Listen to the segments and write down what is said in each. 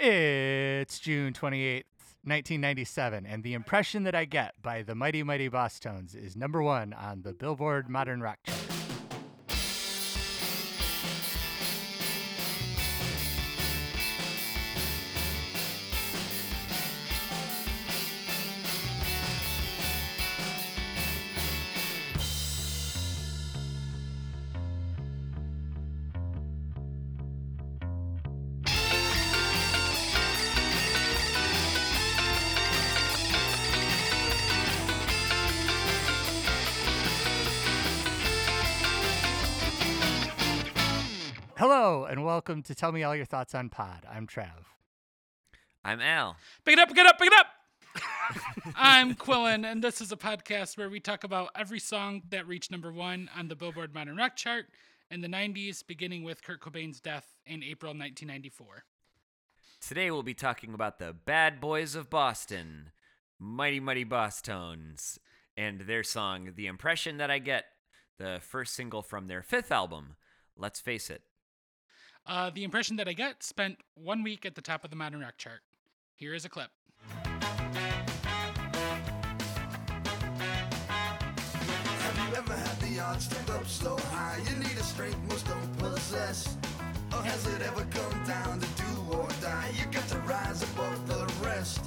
It's June 28th, 1997, and the impression that I get by the Mighty Mighty Bosstones is number one on the Billboard Modern Rock chart. Welcome to Tell Me All Your Thoughts on Pod. I'm Trav. I'm Al. Pick it up, pick it up, pick it up. I'm Quillen, and this is a podcast where we talk about every song that reached number one on the Billboard Modern Rock chart in the 90s, beginning with Kurt Cobain's death in April 1994. Today we'll be talking about the Bad Boys of Boston, Mighty Mighty Bosstones, and their song The Impression That I Get, the first single from their fifth album, Let's Face It. Uh, the impression that I get spent one week at the top of the Modern Rock chart. Here is a clip. Ever had the odds to up so high? You need a strength most don't possess. Or has it ever come down to do or die? You got to rise above the rest.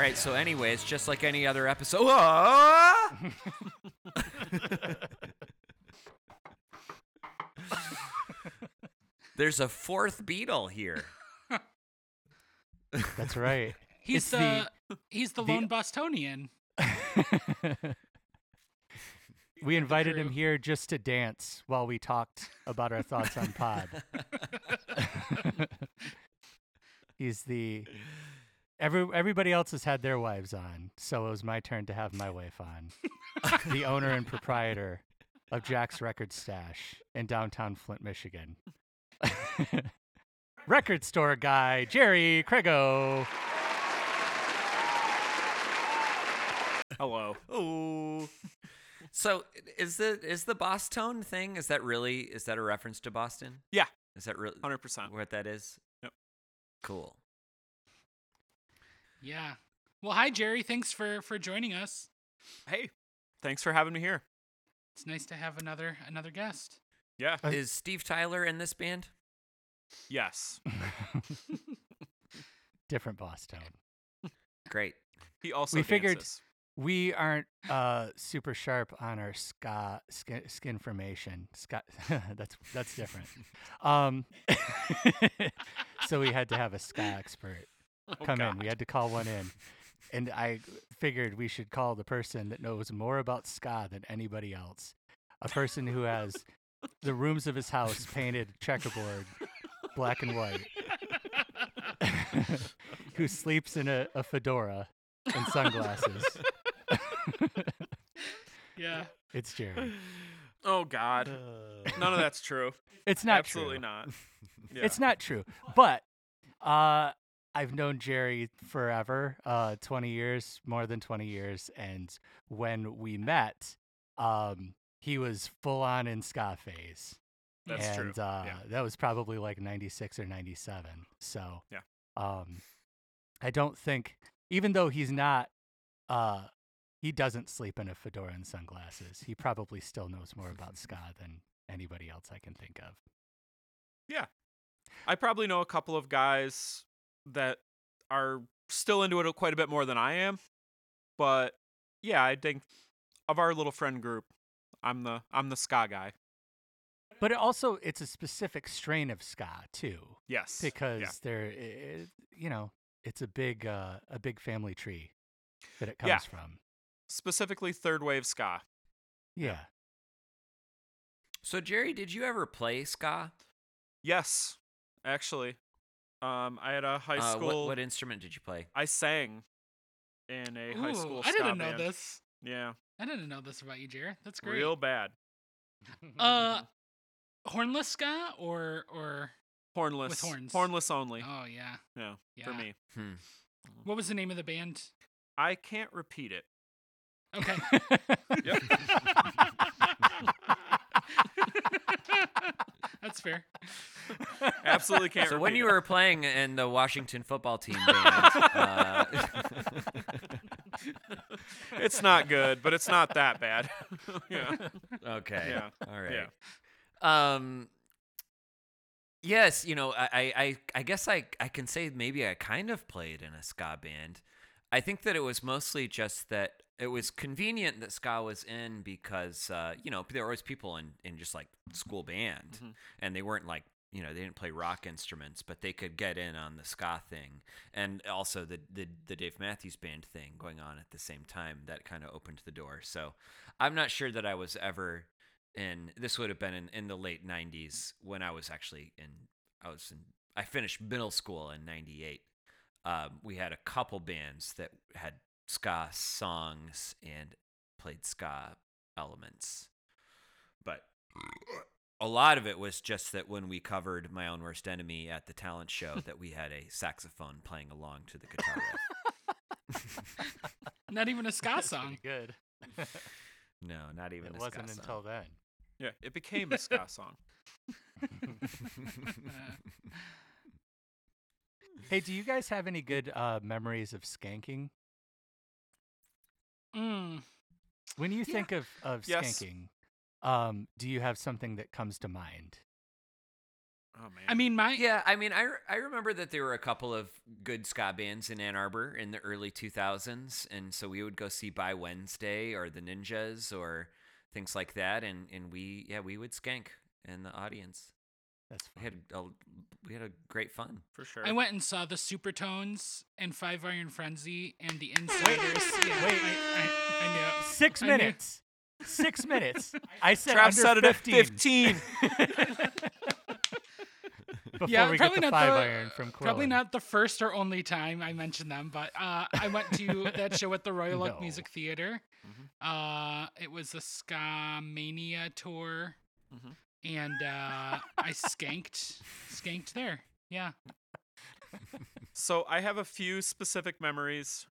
All right, so, anyways, just like any other episode. Ah! There's a fourth beetle here. That's right. He's It's the, the- he's the the- lone Bostonian. we invited him here just to dance while we talked about our thoughts on Pod. He's the every everybody else has had their wives on, so it was my turn to have my wife on. the owner and proprietor of Jack's Record Stash in downtown Flint, Michigan. Record store guy Jerry Craigo. Hello. Oh. So is the is the Bosstone thing? Is that really is that a reference to Boston? Yeah. Is that really 100%. what that is? Yep. Cool. Yeah. Well, hi, Jerry. Thanks for, for joining us. Hey, thanks for having me here. It's nice to have another another guest. Yeah. Uh, Is Steve Tyler in this band? Yes. Different boss tone. Great. He also We figured- We aren't uh, super sharp on our ska skin, skin formation. Ska, that's that's different. Um, so we had to have a ska expert Oh, come in. We had to call one in, and I figured we should call the person that knows more about ska than anybody else. A person who has the rooms of his house painted checkerboard, black and white, who sleeps in a, a fedora and sunglasses. Yeah. It's Jerry. Oh God. None of that's true. It's not Absolutely true. not. Yeah. It's not true. But uh, I've known Jerry forever, uh, 20 years, more than 20 years. And when we met, um, he was full on in ska phase. That's and, true. Uh, yeah. That was probably like 96 or 97. So, Yeah. um, I don't think, even though he's not, uh, he doesn't sleep in a fedora and sunglasses. He probably still knows more about ska than anybody else I can think of. Yeah. I probably know a couple of guys that are still into it quite a bit more than I am. But yeah, I think of our little friend group, I'm the I'm the ska guy. But it also, it's a specific strain of ska too, Yes. because yeah. they're, i- i- you know, it's a big, uh, a big family tree that it comes Yeah. from. specifically third wave ska. Yeah. So Jerry, did you ever play ska? Yes, actually. Um, I had a high Uh, school. what what instrument did you play? I sang in a high school. I didn't know band. this. Yeah, I didn't know this about you, Jared. That's great. real bad. Uh, hornless ska or or Hornless. with horns. Hornless only. oh yeah. yeah, yeah. for me. Hmm. What was the name of the band? I can't repeat it. Okay. Yep. That's fair. Absolutely can't. So when you it. were playing in the Washington football team band, uh, it's not good, but it's not that bad. yeah. okay, Yeah. all right. Um. Yes, you know, I, I, I- I guess I, I can say maybe I kind of played in a ska band. I think that it was mostly just that it was convenient that ska was in because, uh, you know, there were always people in, in just like school band, Mhm. and they weren't like, you know, they didn't play rock instruments, but they could get in on the ska thing, and also the the, the Dave Matthews Band thing going on at the same time. That kind of opened the door. So I'm not sure that I was ever in this would have been in, in the late 90s when i was actually in i was in i finished middle school in 98 um, we had a couple bands that had ska songs and played ska elements but a lot of it was just that when we covered my own worst enemy at the talent show that we had a saxophone playing along to the guitar Not even a ska song. good. no not even it a wasn't until then. Yeah, it became a ska song. Hey, do you guys have any good uh, memories of skanking? Mm. When you Yeah. think of, of Yes. skanking, um, do you have something that comes to mind? Oh man. I mean, my Yeah, I mean, I, re- I remember that there were a couple of good ska bands in Ann Arbor in the early 2000s, and so we would go see By Wednesday or the Ninjas or things like that, and, and we yeah we would skank in the audience. That's We had a, we had a great fun. for sure. I went and saw the Supertones and Five Iron Frenzy and the Insyderz. yeah, wait. I, I, I knew. Six I knew- minutes. Six minutes. I said Trav under said it at 15 15. before yeah, we get probably the not five the, iron from Quillen. Probably not the first or only time I mentioned them, but uh, I went to that show at the Royal Oak No. Music Theater. Uh, it was a Ska Mania tour, Mhm. And uh, I skanked, skanked there. Yeah. So I have a few specific memories.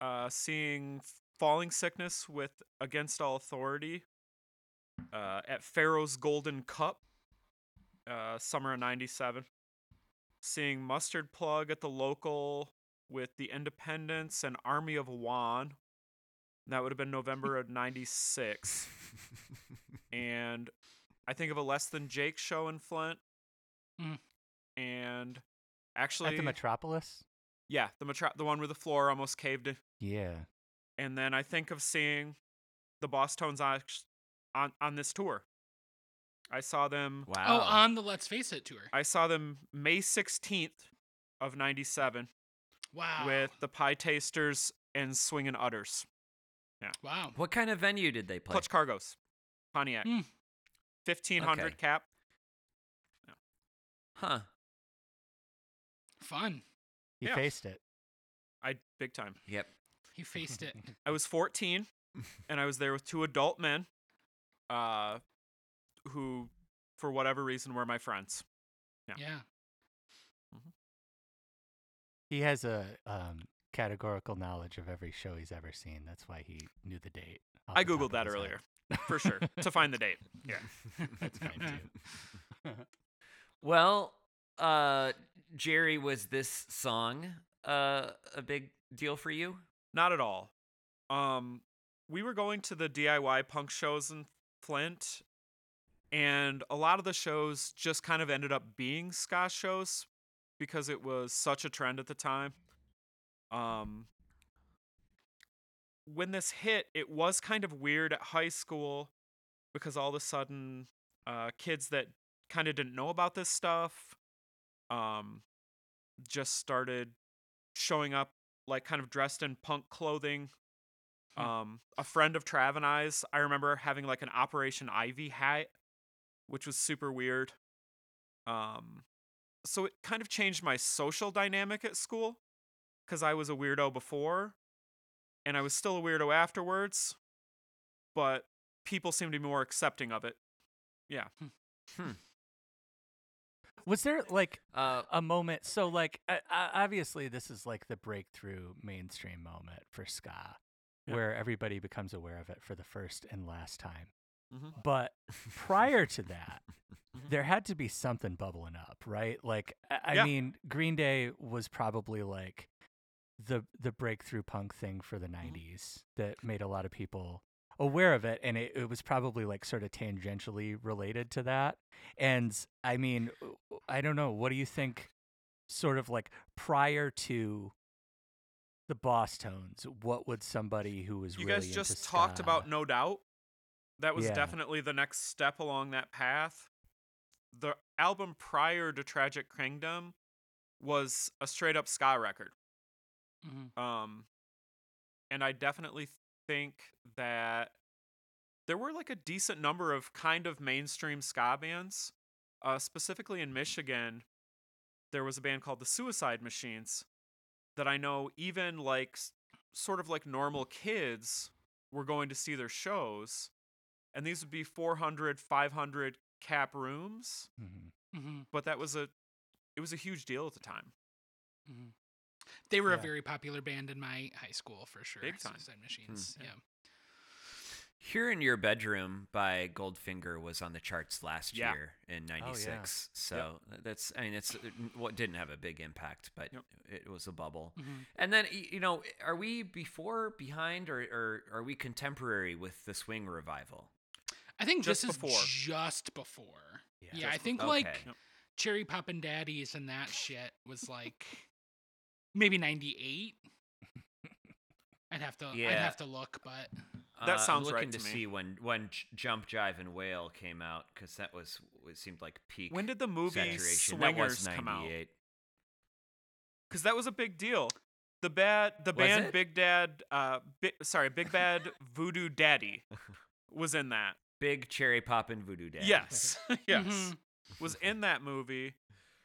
Uh, seeing Falling Sickness with Against All Authority uh, at Pharaoh's Golden Cup, uh, summer of '97. Seeing Mustard Plug at the local with the Independence and Army of One. That would have been November of '96. and I think of a Less Than Jake show in Flint. Mm. And actually, At the Metropolis? yeah, the metro- the one where the floor almost caved in. Yeah. And then I think of seeing the Bosstones on on, on this tour. I saw them Wow. Oh, on the Let's Face It tour. I saw them May 16th of 97 Wow. with the Pietasters and Swingin' Utters. Yeah. Wow. what kind of venue did they play? Clutch Cargo's. Pontiac. Hmm. 1500 Okay. cap. Huh. Fun. He Yeah. faced it. I big time. Yep. He faced it. I was 14 and I was there with two adult men uh who for whatever reason were my friends. Yeah. yeah. Mm-hmm. He has a um, categorical knowledge of every show he's ever seen. That's why he knew the date. I googled that his head. earlier. For sure. to find the date. Yeah. That's fine too. Well, uh, Jerry, was this song uh, a big deal for you? Not at all. Um, we were going to the DIY punk shows in Flint, and a lot of the shows just kind of ended up being ska shows because it was such a trend at the time. Um, when this hit, it was kind of weird at high school because all of a sudden, uh, kids that kind of didn't know about this stuff, um, just started showing up like kind of dressed in punk clothing. Hmm. Um, a friend of Trav and I's, I remember having like an Operation Ivy hat, which was super weird. Um, so it kind of changed my social dynamic at school because I was a weirdo before and I was still a weirdo afterwards, but people seemed to be more accepting of it Yeah. Was there like Uh, a moment? So like, obviously, this is like the breakthrough mainstream moment for ska, Yeah. where everybody becomes aware of it for the first and last time. Mhm. But prior to that, Mhm. there had to be something bubbling up, right? Like, I, I Yeah. mean, Green Day was probably like the the breakthrough punk thing for the Mm-hmm. '90s that made a lot of people aware of it, and it, it was probably like sort of tangentially related to that. And I mean, I don't know. What do you think? Sort of like prior to the Bosstones, what would somebody who was You really guys just talked about No Doubt. That was Yeah. definitely the next step along that path. The album prior to Tragic Kingdom was a straight up ska record. Mhm. Um, and I definitely think that there were like a decent number of kind of mainstream ska bands. Uh, specifically in Michigan, there was a band called the Suicide Machines that I know even like sort of like normal kids were going to see their shows. And these would be 400, 500 cap rooms, Mhm. Mhm. but that was a it was a huge deal at the time. Mhm. They were a very popular band in my high school for sure. Big time. Suicide Machines. yeah. yeah. Here in Your Bedroom by Goldfinger was on the charts last Yeah. year in '96. So that's, I mean, it's uh, n- what didn't have a big impact, but Yep. it was a bubble. Mhm. And then, you know, are we before, behind, or, or are we contemporary with the swing revival? I think Just this before. is just before. Yeah. Yeah, I think before. like Okay. Yep. Cherry Poppin' Daddies and that shit was like maybe 98. I'd have to yeah. I'd have to look, but That Uh, I'm sounds right looking to to me. see when when J- Jump Jive and Wail came out because that was it seemed like peak. When did the movie saturation? That was Swingers come out? because that was a big deal. The bad, the Was band it? Big Dad, uh, Bi- sorry, Big Bad Voodoo Daddy was in that. Big cherry poppin' voodoo Daddy. Yes, yes, Mhm. was in that movie,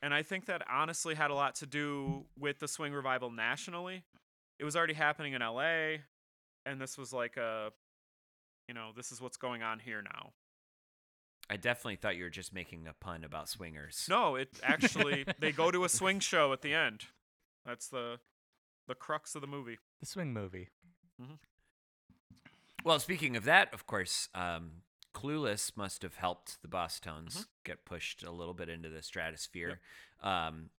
and I think that honestly had a lot to do with the swing revival nationally. It was already happening in L.A., and this was like a, you know, this is what's going on here now. I definitely thought you were just making a pun about swingers. No, it actually they go to a swing show at the end. That's the the crux of the movie. The swing movie. Mm-hmm. Well, speaking of that, of course, um, Clueless must have helped the Bosstones Mm-hmm. get pushed a little bit into the stratosphere. Um,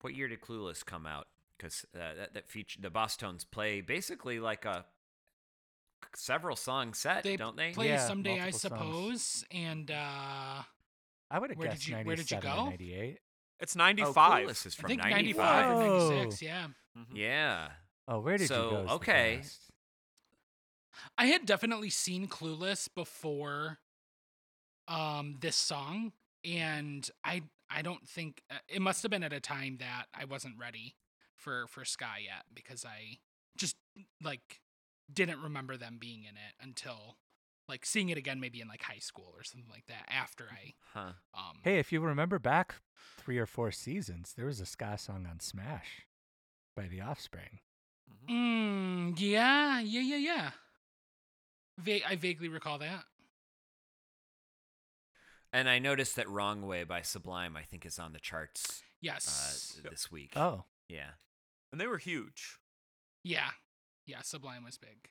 what year did Clueless come out? Because uh, that that feature the Bosstones play basically like a several song set, they don't they? play Yeah, someday I multiple songs. suppose and uh I would have Where did guessed you- where did you go? 98. It's Oh, 95. Clueless is I from think ninety-five. 95 96, yeah. Mhm. Yeah. Oh, where did So, you go? is the okay. Best. I had definitely seen Clueless before um this song and I I don't think uh, it must have been at a time that I wasn't ready for for ska yet because I just like didn't remember them being in it until like seeing it again maybe in like high school or something like that after I Huh. um Hey, if you remember back three or four seasons, there was a ska song on Smash by The Offspring. mm, yeah yeah yeah yeah Va- I vaguely recall that And I noticed that Wrong Way by Sublime, I think, is on the charts uh, yes Yep. this week. Oh, Yeah. And they were huge. yeah yeah Sublime was big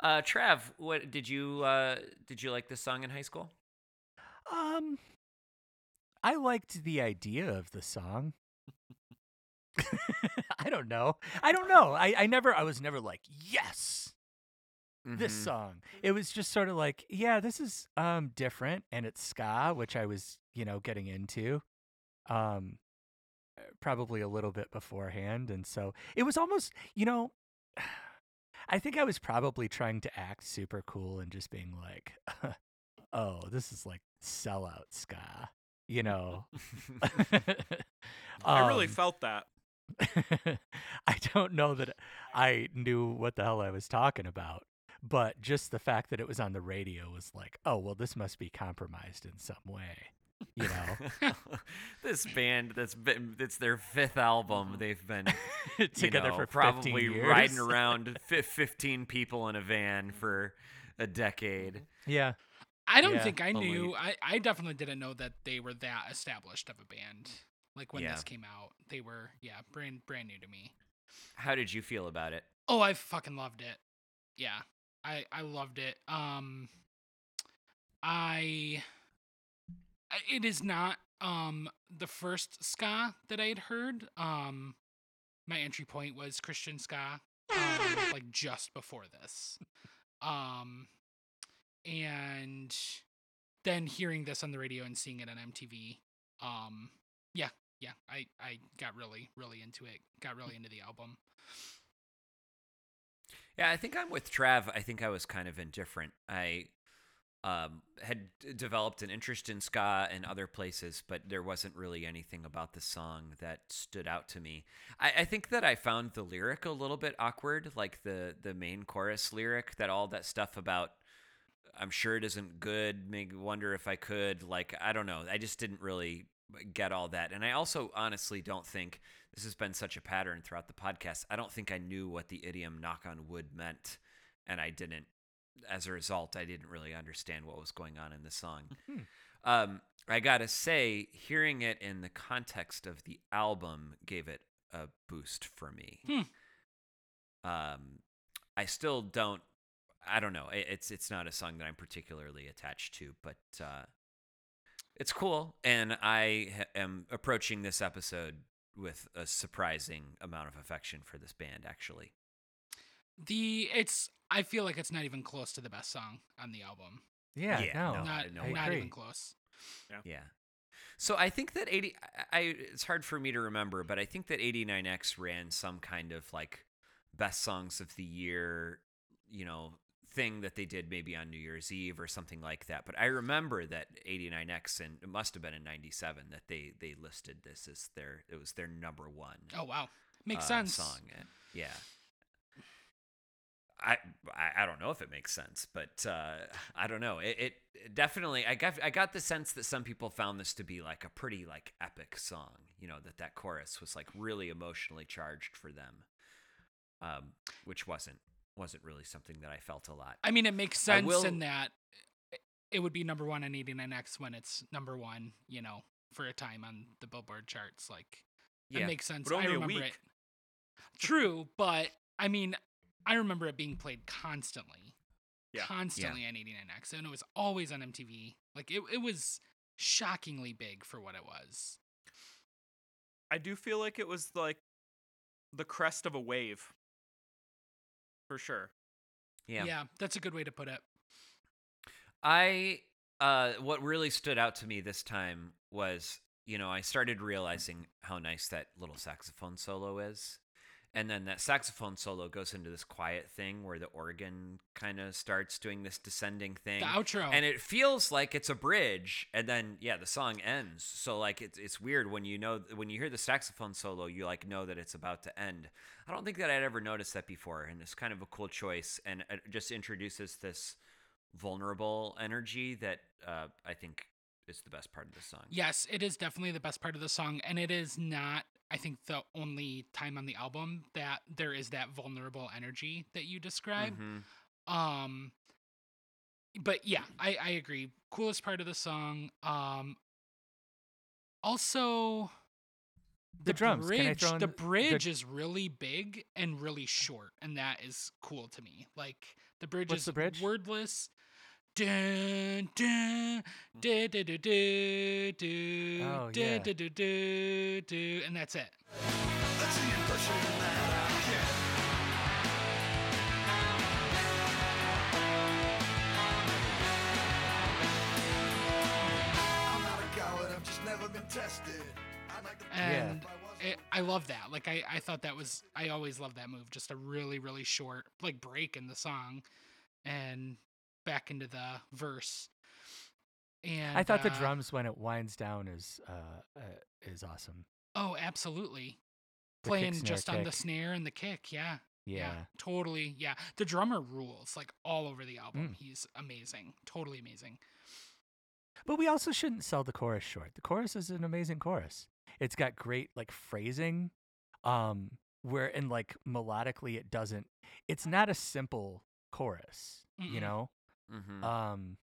Uh, Trav, what did you uh, did you like this song in high school? um, I liked the idea of the song. I don't know. I don't know. I, I never. I was never like yes. This Mhm. song. It was just sort of like, yeah, this is um different and it's ska, which I was, you know, getting into. Um uh, probably a little bit beforehand and so it was almost, you know, I think I was probably trying to act super cool and just being like, "Oh, this is like sellout ska." You know. I really Um, felt that. I don't know that I knew what the hell I was talking about, but just the fact that it was on the radio was like, oh, well, this must be compromised in some way, you know? this band that's been it's their fifth album. Mm-hmm. They've been Together know, for 15 probably years. riding around fi- fifteen people in a van mm-hmm. for a decade. Mm-hmm. Yeah. I don't Yeah. think I Only- knew. I, I definitely didn't know that they were that established of a band. Like when Yeah. this came out, they were yeah brand brand new to me. How did you feel about it? Oh, I fucking loved it. Yeah, I I loved it. Um, I it is not um the first ska that I had heard. Um, my entry point was Christian ska, um, like just before this. Um, and then hearing this on the radio and seeing it on MTV. Um, yeah, yeah, I I got really really into it. Got really into the album. Yeah, I think I'm with Trav. I think I was kind of indifferent. I um, had developed an interest in ska and other places, but there wasn't really anything about the song that stood out to me. I, I think that I found the lyric a little bit awkward, like the the main chorus lyric, that all that stuff about I'm sure it isn't good, make wonder if I could. Like I don't know. I just didn't really get all that, and I also honestly don't think this has been such a pattern throughout the podcast. I don't think I knew what the idiom "knock on wood" meant, and I didn't. As a result, I didn't really understand what was going on in the song. Hmm. Um, I gotta say, hearing it in the context of the album gave it a boost for me. Hmm. Um, I still don't. I don't know. It's it's not a song that I'm particularly attached to, but uh, it's cool, and I ha- am approaching this episode with a surprising amount of affection for this band. Actually, The it's I feel like it's not even close to the best song on the album. Yeah, Yeah, no, no, not no not even close. yeah. So I think that 80 I, I it's hard for me to remember, but I think that 89X ran some kind of like best songs of the year, you know, thing that they did maybe on New Year's Eve or something like that. But I remember that 89X and it must have been in 97 that they they listed this as their it was their number 1 Oh wow, makes uh, sense. song. Yeah. I, I I don't know if it makes sense, but uh, I don't know. It, it it definitely I got I got the sense that some people found this to be like a pretty like epic song. You know that that chorus was like really emotionally charged for them, um, which wasn't wasn't really something that I felt a lot. I mean, it makes sense will- in that it would be number one on 89X when it's number one, you know, for a time on the Billboard charts. Like, Yeah, it makes sense. I remember it. True, but I mean, I remember it being played constantly. Yeah. Constantly on 89X. And it was always on MTV. Like, it, it was shockingly big for what it was. I do feel like it was like the crest of a wave. For sure. yeah. Yeah, that's a good way to put it. I uh what really stood out to me this time was, you know, I started realizing how nice that little saxophone solo is. And then that saxophone solo goes into this quiet thing where the organ kind of starts doing this descending thing. The outro. And it feels like it's a bridge, and then yeah, the song ends. So like it's it's weird when you know when you hear the saxophone solo, you like know that it's about to end. I don't think that I'd ever noticed that before, and it's kind of a cool choice, and it just introduces this vulnerable energy that uh, I think is the best part of the song. Yes, it is definitely the best part of the song, and it is not, I think, the only time on the album that there is that vulnerable energy that you describe. Mhm. Um, but yeah, I I agree. Coolest part of the song. Um, also. The drums. Can I bridge, the the- the- bridge is really big and really short, and that is cool to me. Like the bridge What's is the bridge? wordless. Dun, dun, Oh, yeah. and that's it. That's the impression that I get. I'm not a coward, I've just never been tested. I'd like to And I it, I love that. Like I, I thought that was I always love that move. Just a really, really short like break in the song and back into the verse. And I thought the uh, drums when it winds down is uh, uh is awesome. Oh, absolutely. The kick, Playing snare, just on the snare and the kick, yeah. Yeah. Totally. Yeah. The drummer rules like all over the album. Mm. He's amazing. Totally amazing. But we also shouldn't sell the chorus short. The chorus is an amazing chorus. It's got great like phrasing, um, where and like melodically it doesn't. It's not a simple chorus, you Mm-mm. know. Mhm. Um,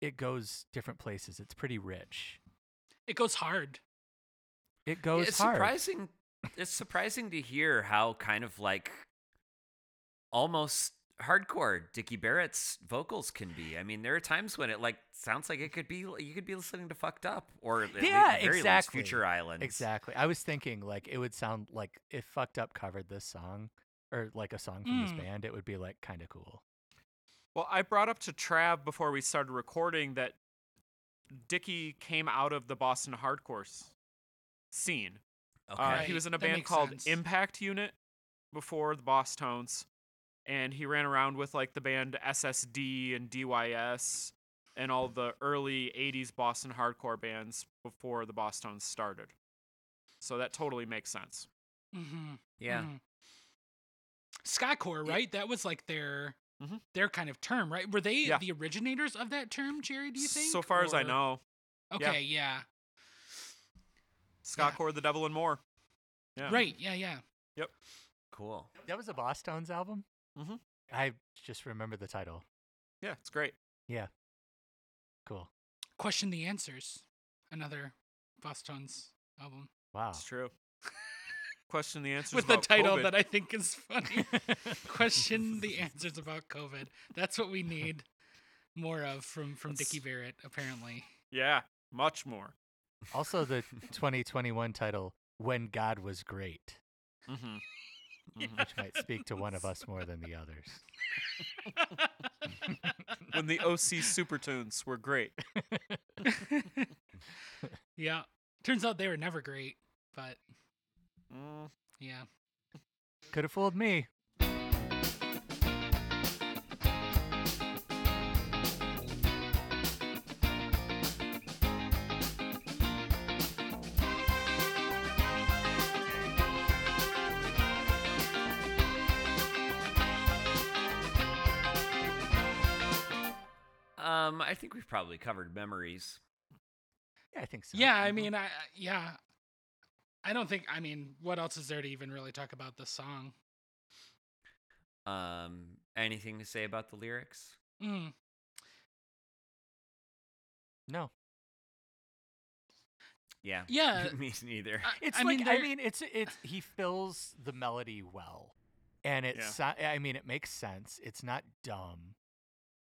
it goes different places. It's pretty rich. It goes hard. It goes it's hard. surprising. it's surprising to hear how kind of like almost hardcore Dickie Barrett's vocals can be. I mean, there are times when it like sounds like it could be you could be listening to "Fucked Up" or at le- Yeah, very least exactly. Future Islands. Exactly. I was thinking like it would sound like if Fucked Up covered this song or like a song from this Mm. band, it would be like kind of cool. Well, I brought up to Trav before we started recording that Dickie came out of the Boston hardcore scene. Okay. Uh, he was in a that band called sense. Impact Unit before the Bosstones, and he ran around with like the band SSD and DYS and all the early '80s Boston hardcore bands before the Bosstones started. So that totally makes sense. Mm-hmm. yeah. Mhm. Skacore, right? That was like their Mhm. their kind of term, right? Were they Yeah. the originators of that term, Jerry? Do you think? So far as I know, Okay, yeah. Ska-Core, The Devil and More. Yeah. Right, yeah, yeah. Yep. Cool. That was a Bosstones album? Mhm. I just remember the title. Yeah, it's great. Yeah. Cool. Question the answers. Another Boston's album Wow. It's true. Question the answers with the title COVID. that I think is funny. Question the answers about COVID. That's what we need more of from from Dickie Barrett. Apparently. Yeah, much more. also the 2021 title When God Was Great, Mm-hmm. which might speak to one of us more than the others. when the OC Super Supertones were great. yeah. Turns out they were never great, but Mm, yeah. Could have fooled me. Um, I think we've probably covered memories. Yeah, I think so. Yeah, I mean, I I- yeah. I don't think. I mean, what else is there to even really talk about this song? Um, anything to say about the lyrics? Mm. No. Yeah. Yeah. Me neither. I, It's I like mean, I mean it's it's he fills the melody well. And it's I mean it makes sense. It's not dumb.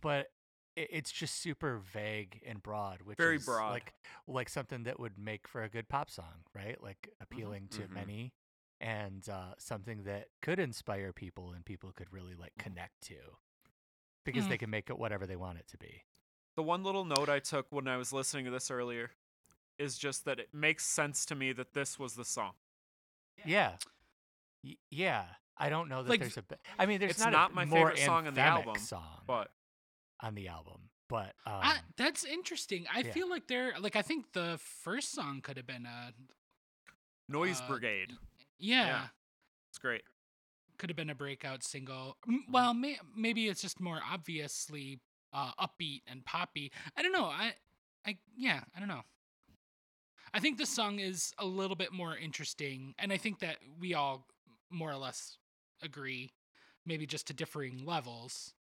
But it, it's just super vague and broad, which Very is broad. like like something that would make for a good pop song, right? Like appealing to Mhm. many and uh, something that could inspire people and people could really like Mm-hmm. connect to because Mhm. they can make it whatever they want it to be. the one little note I took when I was listening to this earlier is just that it makes sense to me that this was the song. Yeah. Y- yeah. I don't know that Like, there's a. I mean, there's it's not, not a my more favorite song on the album, song But on the album, but um, I, that's interesting. I yeah. feel like they're like I think the first song could have been a Noise Uh, Brigade, yeah, it's great. could have been a breakout single. M- Well, may, maybe it's just more obviously uh, upbeat and poppy. I don't know. I I yeah, I don't know. I think this song is a little bit more interesting, and I think that we all more or less agree, maybe just to differing levels.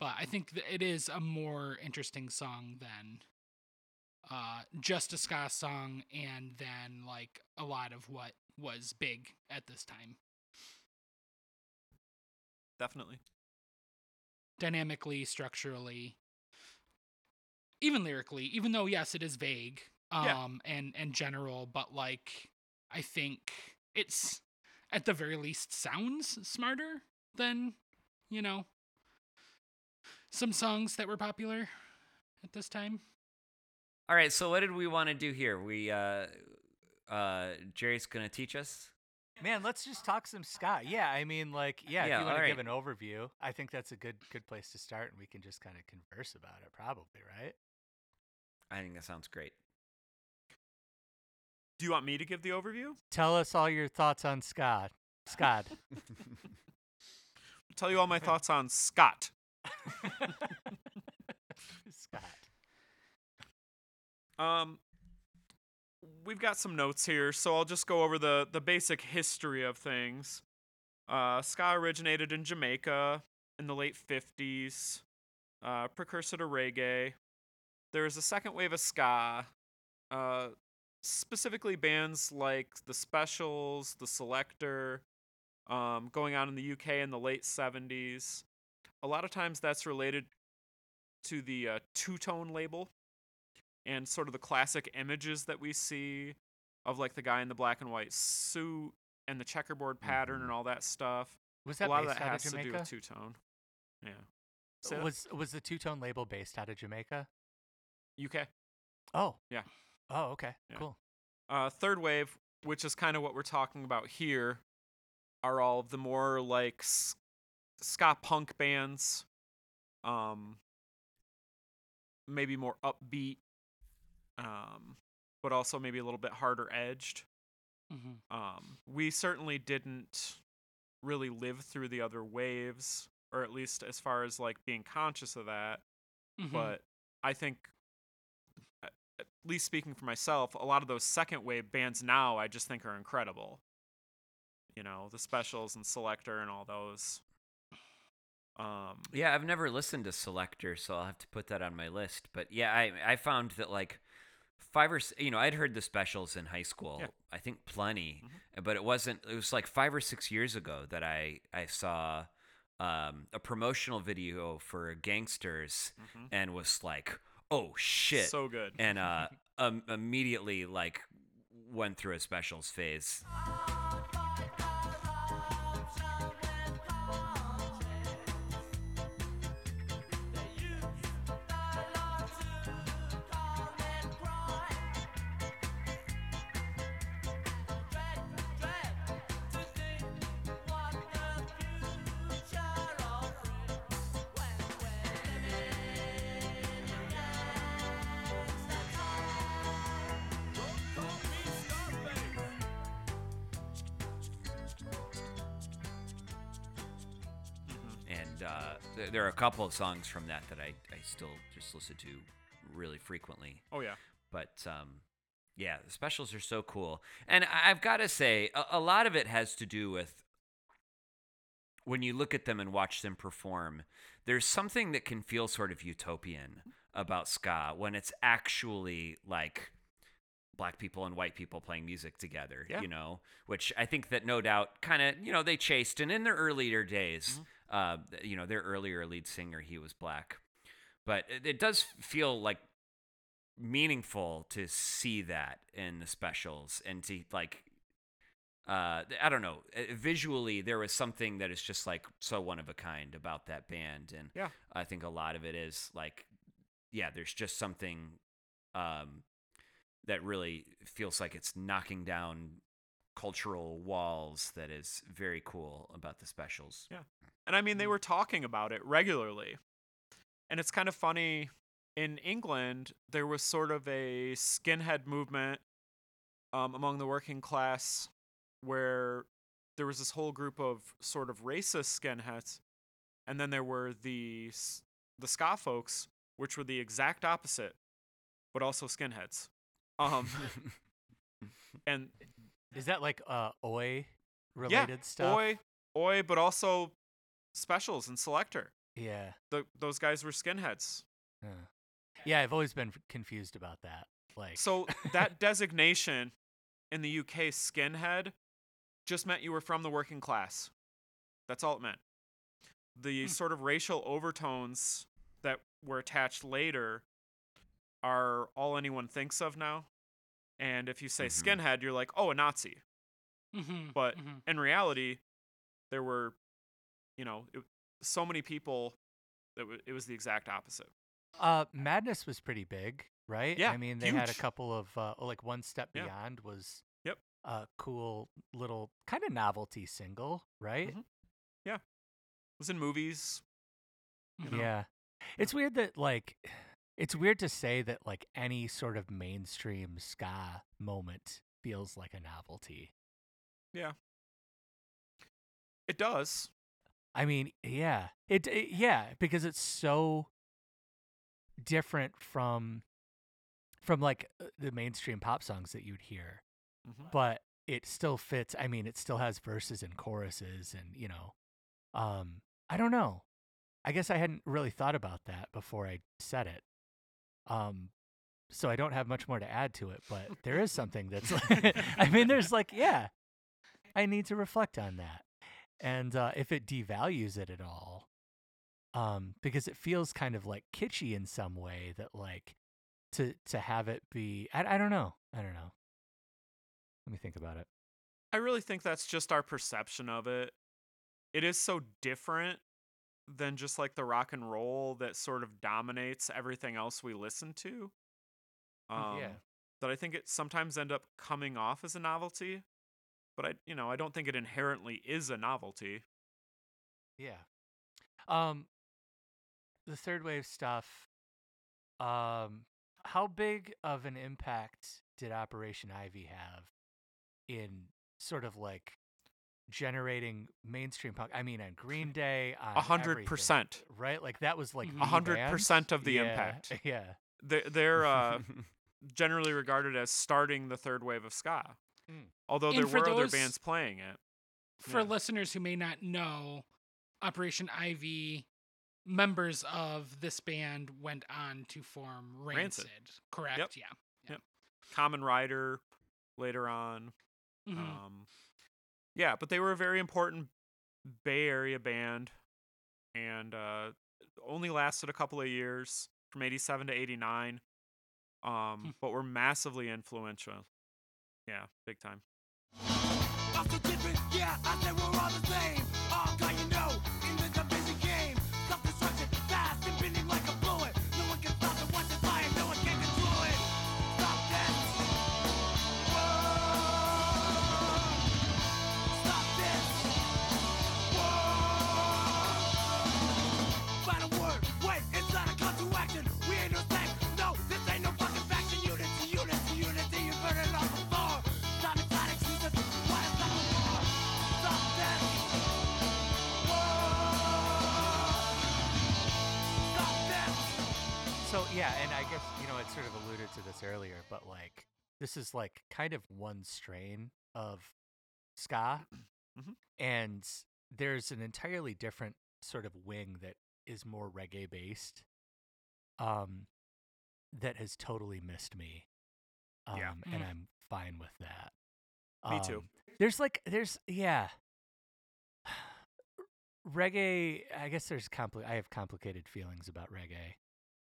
But I think it is a more interesting song than uh, just a ska song, and then like a lot of what was big at this time. Definitely. dynamically, structurally, even lyrically, even though yes, it is vague um Yeah. and and general, but like I think it's at the very least sounds smarter than, you know, some songs that were popular at this time. All right. So what did we want to do here? We uh, uh, Jerry's gonna teach us. man, let's just talk some ska. Yeah, I mean, like, yeah, Yeah, if you want to give an overview, I think that's a good good place to start, and we can just kind of converse about it, probably, right? I think that sounds great. Do you want me to give the overview? Tell us all your thoughts on ska. Scott. I'll tell you all my thoughts on Scott. Scott. Um, we've got some notes here, so I'll just go over the the basic history of things. Uh, ska originated in Jamaica in the late '50s, uh, precursor to reggae. there's a second wave of ska, uh, specifically bands like the Specials, the Selecter, um, going on in the UK in the late 70s. A lot of times that's related to the uh, two tone label and sort of the classic images that we see of like the guy in the black and white suit and the checkerboard pattern and all that stuff. Was A that lot of that has to do with two tone. Yeah. Say that? was was the two tone label based out of Jamaica? UK. Oh. Yeah. Oh, okay. Yeah. Cool. Uh, third wave, which is kind of what we're talking about here, are all of the more like ska punk bands, um, maybe more upbeat, um, but also maybe a little bit harder edged. Mhm. Um, we certainly didn't really live through the other waves, or at least as far as like being conscious of that. Mhm. But I think, at least speaking for myself, a lot of those second wave bands now I just think are incredible. You know, the specials and Selecter and all those. Um, Yeah, I've never listened to Selecter, so I'll have to put that on my list. But yeah, I I found that like five or you know I'd heard the specials in high school. Yeah. I think plenty, Mhm. but it wasn't. It was like five or six years ago that I I saw um, a promotional video for Gangsters Mhm. and was like, oh shit, so good. and uh um, immediately like went through a specials phase. Couple of songs from that that I, I still just listen to really frequently. Oh yeah. But um, yeah, the specials are so cool, and I've got to say, a, a lot of it has to do with when you look at them and watch them perform. There's something that can feel sort of utopian about ska when it's actually like black people and white people playing music together, Yeah. you know, which I think that no doubt kind of, you know, they chased. And in their earlier days, uh, you know, their earlier lead singer, he was black. But it, it does feel like meaningful to see that in the specials and to like, uh, I don't know, uh, visually, there was something that is just like so one of a kind about that band. And Yeah. I think a lot of it is like, yeah, there's just something um, that really feels like it's knocking down cultural walls that is very cool about the specials. Yeah. And I mean, they were talking about it regularly. And it's kind of funny. In England, there was sort of a skinhead movement um, among the working class where there was this whole group of sort of racist skinheads. And then there were the, the ska folks, which were the exact opposite, but also skinheads. Um, and Is that like uh oi related stuff? oi, oi, but also specials and selecter. Yeah. the, those guys were skinheads. Uh. Yeah, I've always been confused about that. Like So that designation in the UK, skinhead, just meant you were from the working class. That's all it meant. The Hmm. sort of racial overtones that were attached later are all anyone thinks of now. And if you say Mhm. skinhead, you're like, oh, a Nazi. Mhm, But mhm. in reality, there were, you know, it, so many people that w- it was the exact opposite. uh Madness was pretty big, right? Yeah, I mean, they had a couple of uh like One Step Yeah. Beyond was Yep. a cool little kind of novelty single, right? Mhm. It was in movies. you know? Yeah. It's weird that like it's weird to say that like any sort of mainstream ska moment feels like a novelty. Yeah. It does. I mean, yeah. It, it yeah, because it's so different from from like uh, the mainstream pop songs that you'd hear. Mhm. But it still fits. I mean, it still has verses and choruses and, you know, um I don't know. I guess I hadn't really thought about that before I said it. Um, so I don't have much more to add to it, but there is something that's. I mean, there's like, yeah, I need to reflect on that, and uh, if it devalues it at all, um, because it feels kind of like kitschy in some way that like to to have it be. I I don't know. I don't know. Let me think about it. I really think that's just our perception of it. It is so different than just like the rock and roll that sort of dominates everything else we listen to. Um, yeah. That I think it sometimes end up coming off as a novelty, but I, you know, I don't think it inherently is a novelty. Yeah. Um the third wave stuff um how big of an impact did Operation Ivy have in sort of like generating mainstream punk? I mean on Green Day A hundred percent, Right? Like that was like. A hundred percent of the Yeah, impact. Yeah. They're, they're uh, generally regarded as starting the third wave of ska. Mm. Although And there for were other bands playing it. For Yeah. listeners who may not know, Operation Ivy members of this band went on to form Rancid. Rancid. Correct? Yeah. Yep. Common Rider later on. Mhm. Um, yeah, but they were a very important Bay Area band, and uh, only lasted a couple of years from '87 to '89. Hmm. Um, but were massively influential. Yeah, big time. Yeah, and I guess you know it sort of alluded to this earlier, but like this is like kind of one strain of ska, Mhm. and there's an entirely different sort of wing that is more reggae based, um, that has totally missed me, um, Yeah. and Mm. I'm fine with that. Me too. Um, There's like there's yeah. reggae i guess there's compli- i have complicated feelings about reggae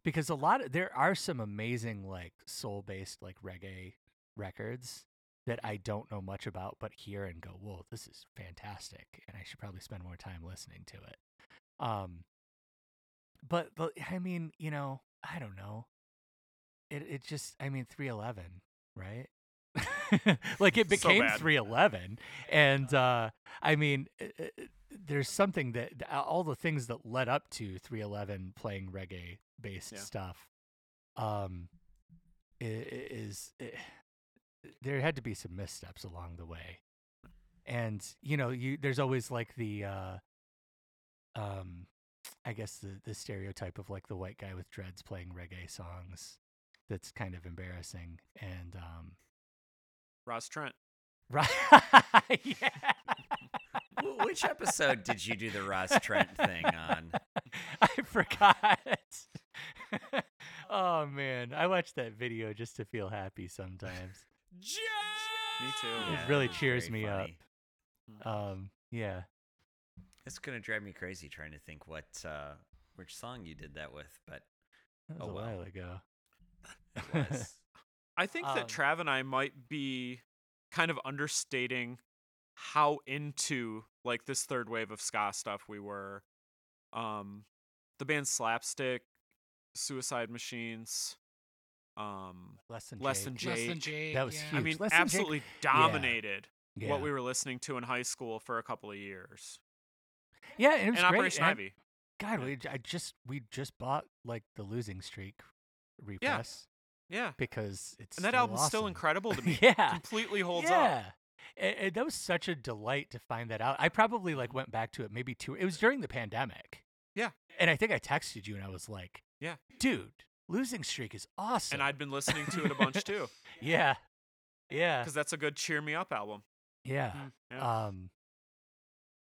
because a lot of there are some amazing like soul based like reggae records that i don't know much about but hear and go whoa this is fantastic and i should probably spend more time listening to it. Um but but i mean you know i don't know. It it just i mean 311 right? Like it became bad. 311 and uh i mean uh, uh, there's something that all the things that led up to 311 playing reggae based Yeah. stuff um is i- there had to be some missteps along the way and you know you there's always like the uh um i guess the the stereotype of like the white guy with dreads playing reggae songs that's kind of embarrassing and um Ross Trent. right yeah Which episode did you do the Ross Trent thing on? I forgot. oh man, I watch that video just to feel happy sometimes. Me too. It really cheers very me up. Um, yeah. It's gonna drive me crazy trying to think what uh, which song you did that with, but That was Oh, a well. while ago. it was. I think Um, that Trav and I might be kind of understating how into like this third wave of ska stuff we were. Um, the band Slapstick, Suicide Machines, um, Less than Less Jake. than Less than Jake. Jake. That was yeah. I mean, Less Than Jake- absolutely dominated yeah. what we were listening to in high school for a couple of years. Yeah, and it was and great. Operation and- Ivy. God, Yeah. we, j- I just we just bought like the Losing Streak repress Yeah. because it's And that still album's still incredible to me. yeah, Completely holds yeah. up. And, and that was such a delight to find that out. I probably like went back to it maybe two. It was during the pandemic. Yeah. And I think I texted you and I was like, Yeah. dude, Losing Streak is awesome. And I'd been listening to it a bunch too, yeah, yeah, because that's a good cheer me up album. yeah. Mm. Yeah. Um,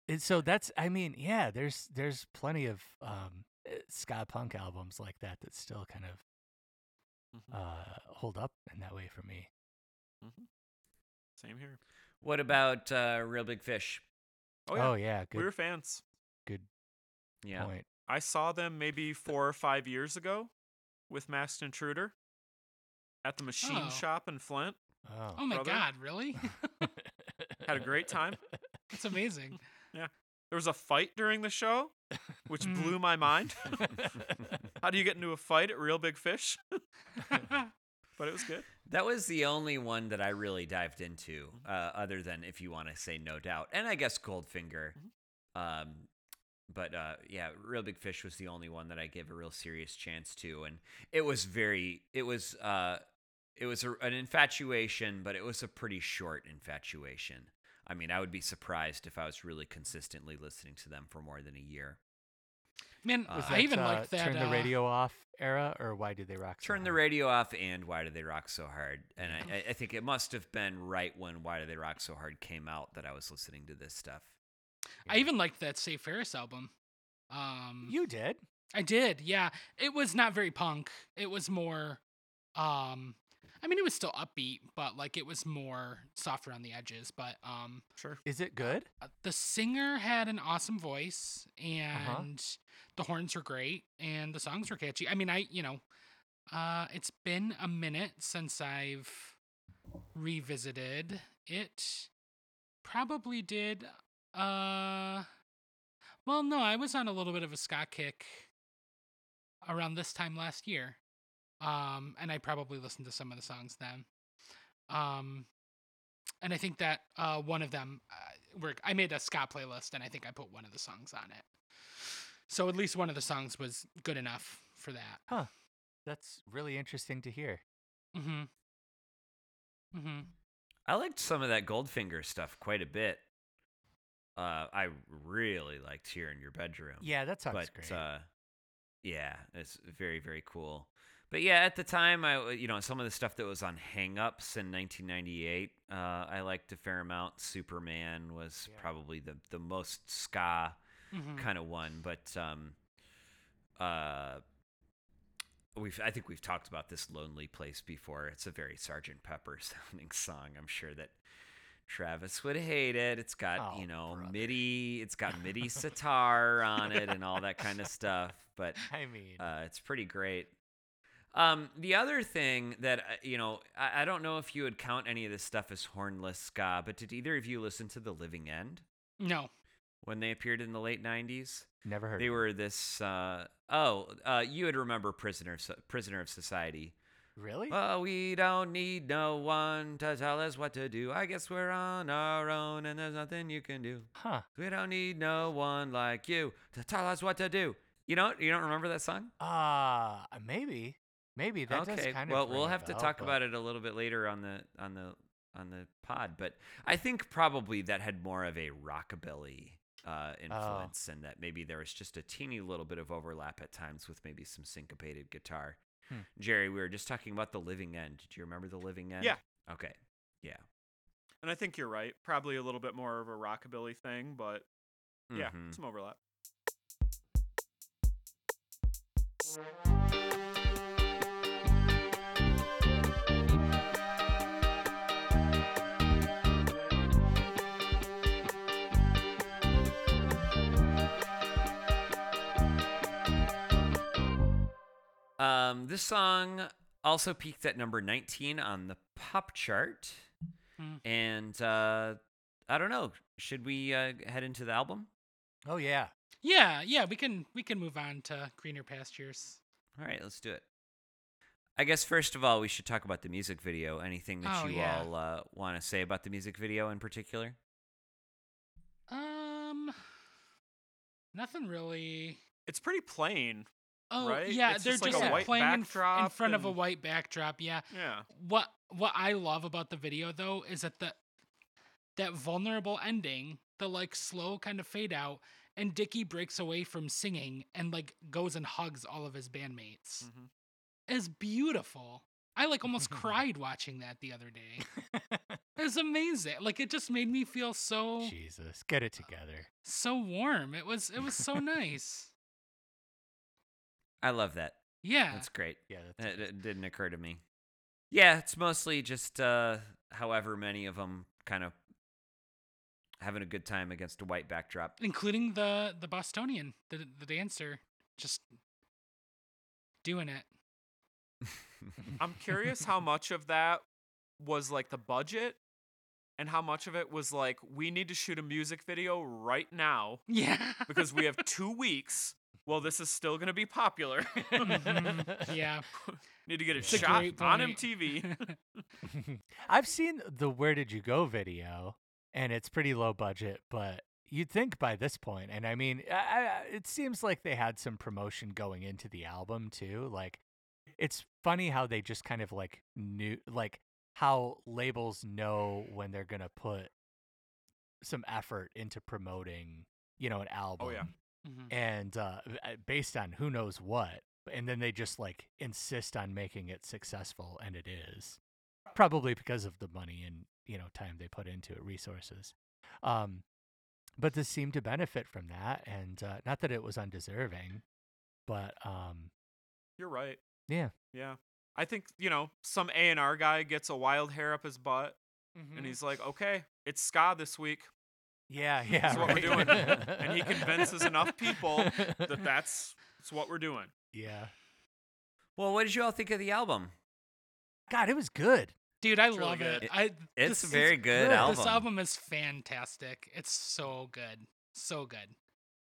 and so that's, I mean, yeah. There's there's plenty of um uh, ska punk albums like that that still kind of Mhm. uh, hold up in that way for me. Same here. What about uh, Reel Big Fish? Oh yeah, Oh yeah, good we were fans. good Yeah. point. I saw them maybe four or five years ago with Masked Intruder at the machine Oh. shop in Flint. Oh, Oh my brother. God, really? Had a great time. That's amazing. Yeah, there was a fight during the show, which Mm. blew my mind. How do you get into a fight at Reel Big Fish? But it was good. That was the only one that I really dived into, uh, other than if you want to say No Doubt, and I guess Goldfinger. Um, but uh, yeah, Reel Big Fish was the only one that I gave a real serious chance to, and it was very, it was, uh, it was a, an infatuation, but it was a pretty short infatuation. I mean, I would be surprised if I was really consistently listening to them for more than a year. Man, Was Was I that, even uh, like that. turn the uh, radio off era, or why did they rock? so Turn the radio off, and Why Do They Rock So Hard? And I, I- I think it must have been right when Why Do They Rock So Hard came out that I was listening to this stuff. I even liked that Save Ferris album. Um, You did. I did, yeah. It was not very punk. It was more, um, I mean, it was still upbeat, but like it was more softer on the edges. But um, Sure. Is it good? uh, the singer had an awesome voice, Uh-huh. and the horns were great, and the songs were catchy. I mean, I you know, uh, it's been a minute since I've revisited it. Probably did. Uh, well, no, I was on a little bit of a ska kick around this time last year, um, and I probably listened to some of the songs then. Um, and I think that uh, one of them, uh, were, I made a ska playlist, and I think I put one of the songs on it. So at least one of the songs was good enough for that. Huh. That's really interesting to hear. Mm-hmm. Mm-hmm. I liked some of that Goldfinger stuff quite a bit. Uh, I really liked Here in Your Bedroom. Yeah, that sounds but great. uh, yeah, it's very very cool. But yeah, at the time, I you know some of the stuff that was on Hang Ups in 1998, uh, I liked a fair amount. Superman was Yeah. probably the the most ska Mm-hmm. kind of one, but um, uh, we've I think we've talked about this lonely place before. It's a very Sergeant Pepper sounding song. I'm sure that Travis would hate it. It's got Oh, you know brother. MIDI, it's got MIDI sitar on it and all that kind of stuff. But I mean, uh, it's pretty great. Um, the other thing that uh, you know, I, I don't know if you would count any of this stuff as hornless ska, but did either of you listen to The Living End No. when they appeared in the late '90s? never heard. They of it. were this. Uh, oh, uh, you would remember Prisoner Prisoner of Society. really. Well, we don't need no one to tell us what to do. I guess we're on our own, and there's nothing you can do. huh. We don't need no one like you to tell us what to do. You don't you don't remember that song? Uh maybe, maybe that does okay. kind well, we'll have to talk about it a little bit later on the on the on the pod, but I think probably that had more of a rockabilly uh, influence, and that maybe there was just a teeny little bit of overlap at times with maybe some syncopated guitar. Hmm. Jerry, we were just talking about the Living End. Do you remember the Living End? Yeah. Okay. Yeah. And I think you're right. Probably a little bit more of a rockabilly thing, but yeah, Mhm. some overlap. Um, this song also peaked at number 19 on the pop chart. Hmm. And uh, I don't know. Should we uh, head into the album? Oh yeah. Yeah, yeah, we can we can move on to greener pastures. All right, let's do it. I guess first of all, we should talk about the music video. Anything that Oh, you yeah. all uh, want to say about the music video in particular? Um, nothing really. It's pretty plain. Oh Right? yeah, It's they're just just, like white playing in, in front of a white backdrop. Yeah. Yeah. What what I love about the video though is that the that vulnerable ending, the like slow kind of fade out, and Dickie breaks away from singing and like goes and hugs all of his bandmates. Mhm. Is beautiful. I like almost cried watching that the other day. It was amazing. Like it just made me feel so Jesus, get it together. so warm. It was it was so nice. I love that. Yeah. That's great. Yeah, that's It, it didn't occur to me. Yeah, it's mostly just uh, however many of them kind of having a good time against a white backdrop. including the the Bostonian, the the dancer, just doing it. I'm curious how much of that was like the budget and how much of it was like we need to shoot a music video right now Yeah. because we have 2 weeks. Well, this is still going to be popular. Mhm. yeah. need to get it It's a shot great on. MTV. I've seen the Where Did You Go video, and it's pretty low budget, but you'd think by this point, and I mean, I, I, it seems like they had some promotion going into the album too. Like, it's funny how they just kind of like knew, like, how labels know when they're going to put some effort into promoting, you know, an album. Oh, yeah. Mhm. And uh, uh, based on who knows what, and then they just like insist on making it successful, and it is probably because of the money and you know time they put into it, resources. Um, but this seemed to benefit from that, and uh, not that it was undeserving, but um, You're right. yeah, Yeah. I think, you know, some A&R guy gets a wild hair up his butt Mm-hmm. and he's like, "Okay, it's ska this week." Yeah, yeah, That's what we're doing. And he convinces enough people that that's, that's what we're doing. yeah. well, what did you all think of the album? God, it was good. Dude, I It's really love good. it. I It's this a very is- good good. album. This album is fantastic. It's so good. So good.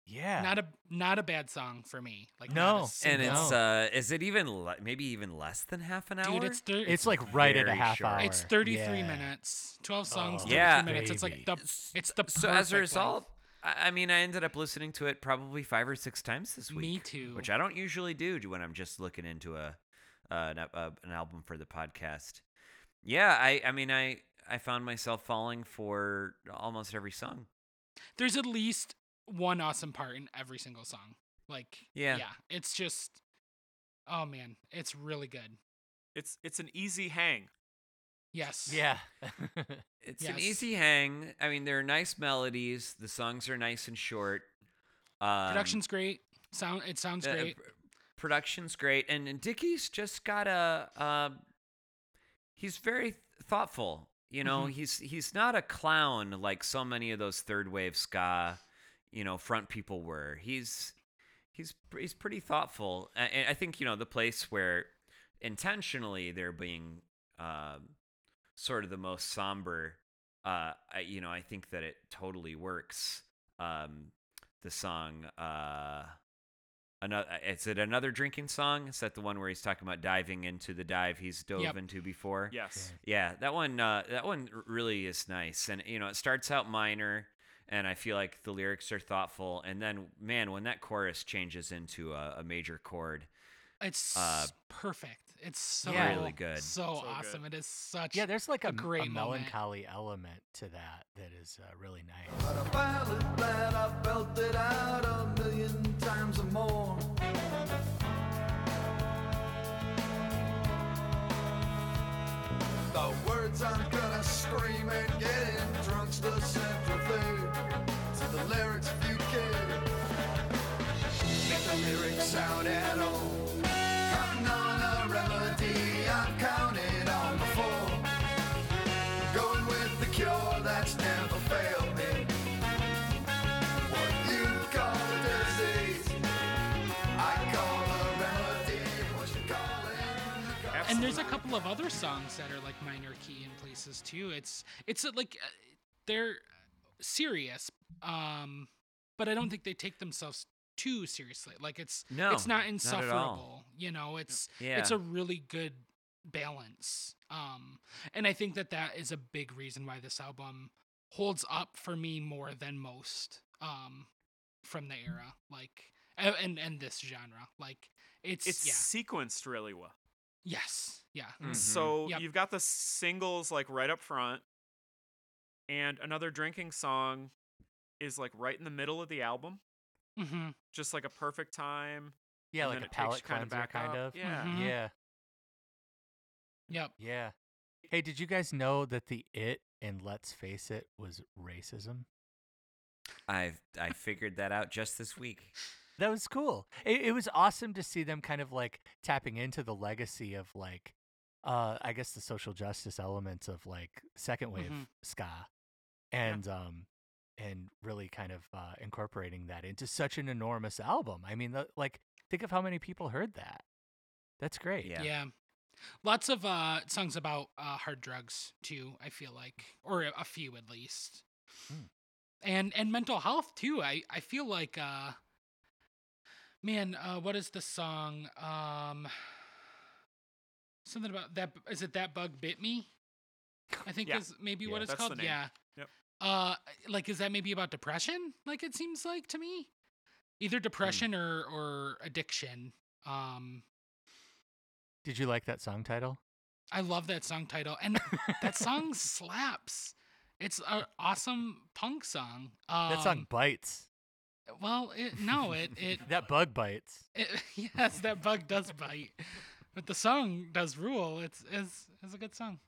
Yeah, Not a not a bad song for me. Like No. and it's No. uh, is it even le- maybe even less than half an hour? dude, it's thir- it's like right at a half short. hour. it's 33 Yeah. minutes. 12 songs, Oh, 33 Yeah. minutes. It's like the it's the so as a result, length. I I mean, I ended up listening to it probably five or six times this week. Me too. Which I don't usually do when I'm just looking into a, uh, an, uh, an album for the podcast. Yeah, I I mean I I found myself falling for almost every song. There's at least one awesome part in every single song. Like Yeah. yeah, it's just oh man, it's really good. It's it's an easy hang. Yes. Yeah. It's an easy hang. I mean, there are nice melodies. The songs are nice and short. Um, Production's great. Sound it sounds uh, great. pr- production's great, and, and Dickie's just got a. Uh, he's very thoughtful. You know, Mhm. he's he's not a clown like so many of those third wave ska, you know, front people were. He's he's he's pretty thoughtful, and I think you know the place where intentionally they're being um, sort of the most somber. Uh, I, you know, I think that it totally works. Um, the song, uh, another, is it another drinking song? Is that the one where he's talking about diving into the dive he's dove Yep. into before? Yes. Yeah, that one uh, that one really is nice, and you know it starts out minor, and I feel like the lyrics are thoughtful, and then man, when that chorus changes into a, a major chord, It's uh, perfect. It's so Yeah. Really good. So, So awesome. It is such Yeah, there's like a a, great a moment. melancholy element to that that is uh, really nice. But I found that I felt it out a million times or more. The words I'm gonna scream and getting drunk's the central thing lyrics if you can. Make the lyrics sound at all. Counting on a remedy I've counted on before. Going with the cure that's never failed me. What you call a disease, I call a remedy. What you call it? and there's a couple of other songs that are like minor key in places too. It's it's like uh, they're serious, um, but I don't think they take themselves too seriously. Like it's No, it's not not insufferable. You know, it's it's a really good balance. Um, and I think that that is a big reason why this album holds up for me more than most um from the era like and and this genre like it's, It's yeah sequenced really well. yes yeah Mhm. So Yep. you've got the singles like right up front, and another drinking song is like right in the middle of the album, mm-hmm. just like a perfect time. Yeah, like a it palate kinda back kind up. of. Yeah. Mhm. Yeah, yep yeah. Hey, did you guys know that the it in Let's Face It was racism? I've I figured that out just this week. that was cool. It, it was awesome to see them kind of like tapping into the legacy of like, uh, I guess the social justice elements of like second wave Mhm. ska, and um, and really kind of uh, incorporating that into such an enormous album. I mean, the, like, think of how many people heard that. That's great. Yeah. Yeah. Lots of uh, songs about uh, hard drugs too. I feel like, or a, a few at least, Hmm. and and mental health too. I I feel like, uh, man, uh, what is the song? Um, something about that. Is it that bug bit me? I think Yeah. is maybe Yeah. what it's That's the called. name. Yeah. Yep. Uh, like, is that maybe about depression? Like it seems like to me, either depression or or addiction. Um, Did you like that song title? I love that song title, and that song slaps. It's an awesome punk song. Um, that song bites. Well, it, no, it it, That bug bites. it yes, that bug does bite, but the song does rule. It's is is a good song.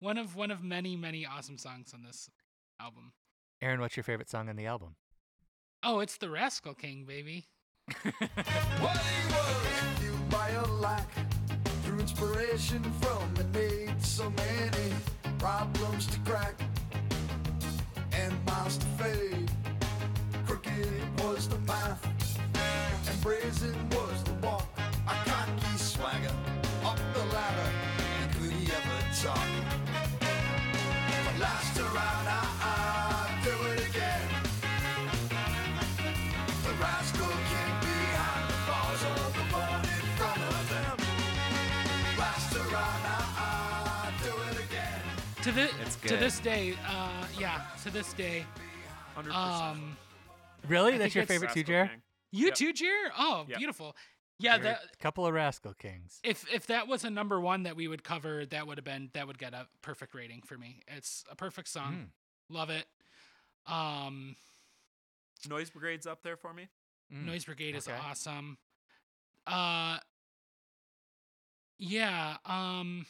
One of one of many many awesome songs on this album. Aaron, what's your favorite song on the album? Oh, it's the Rascal King, baby. What he was fueled by a lack, drew inspiration from and made so many problems to crack and miles to fade. Crooked was the path, and brazen was To this It's to this day, uh, yeah, to this day, 100%. um, really? I That's think your it's- favorite too, Rascal Jer? King. you Yep. too, Jer. Oh, Yep. beautiful. Yeah, You're a that couple of Rascal Kings. if if that was a number one that we would cover, that would have been that would get a perfect rating for me. It's a perfect song. Love it. Um, Noise Brigade's up there for me. Mm. Noise Brigade is okay. awesome. Uh, yeah. Um,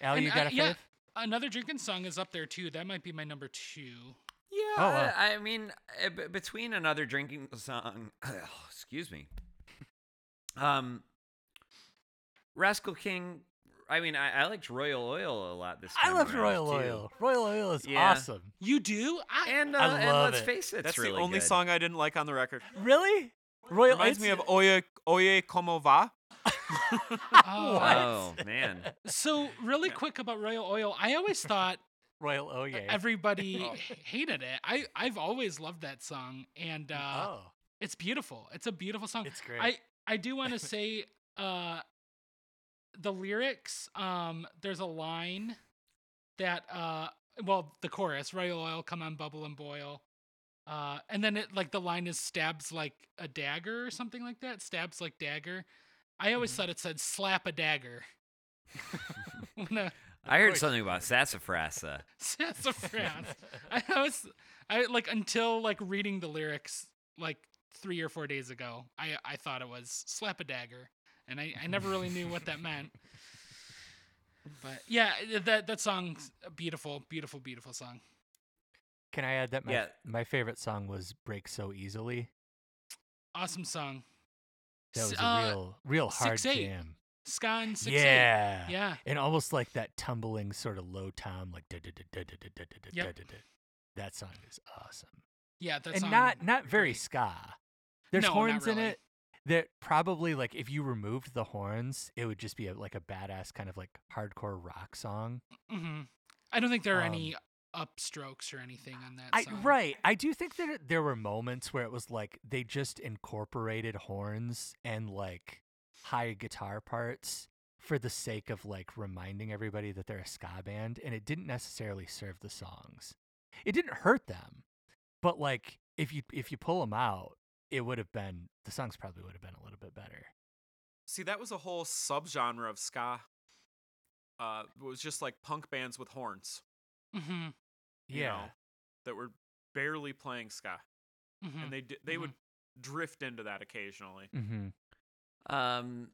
Al, and you I- got a yeah, fave? Another drinking song is up there too. That might be my number two. Yeah, Oh, wow. I, I mean, uh, between another drinking song, excuse me, um, Rascal King. I mean, I, I liked Royal Oil a lot this time. I loved around, Royal too. Oil. Royal Oil is Yeah. awesome. You do? I, And, uh, I and let's it. face it, That's really the only good. song I didn't like on the record. Really? Royal Reminds me of Oye Oye Como Va. Oh. What? Oh man, So really quick about Royal Oil, I always thought Royal oh yeah. everybody Oh. hated it. I I've always loved that song, and uh, oh, it's beautiful. It's a beautiful song. it's great. I I do want to say uh the lyrics um there's a line that uh well the chorus royal oil come on bubble and boil uh and then it like the line is stabs like a dagger or something like that stabs like dagger i always Mhm. thought it said slap a dagger when a I heard something about sassafrasa. sassafras i was i like until like reading the lyrics like three or four days ago i i thought it was slap a dagger and i i never really knew what that meant but yeah that that song's a beautiful beautiful beautiful song Can I add that my Yeah. my favorite song was "Break So Easily"? awesome song That was a uh, real real hard 6-8. jam. ska and six yeah. yeah And almost like that tumbling sort of low tom, like da da da da da da da da da da. That song is awesome, yeah that's and not not very great. ska. There's No, horns in it that probably like if you removed the horns, it would just be a, like a badass kind of like hardcore rock song. hmm i don't think there are Um, any upstrokes or anything on that I song right. I do think that it- there were moments where it was like they just incorporated horns and like high guitar parts for the sake of like reminding everybody that they're a ska band and it didn't necessarily serve the songs. It didn't hurt them. But like if you if you pull them out, it would have been the songs probably would have been a little bit better. See, that was a whole subgenre of ska. Uh, it was just like punk bands with horns. hmm you Yeah. know, that were barely playing ska, hmm and they di- they would drift into that occasionally. Mm-hmm. Um,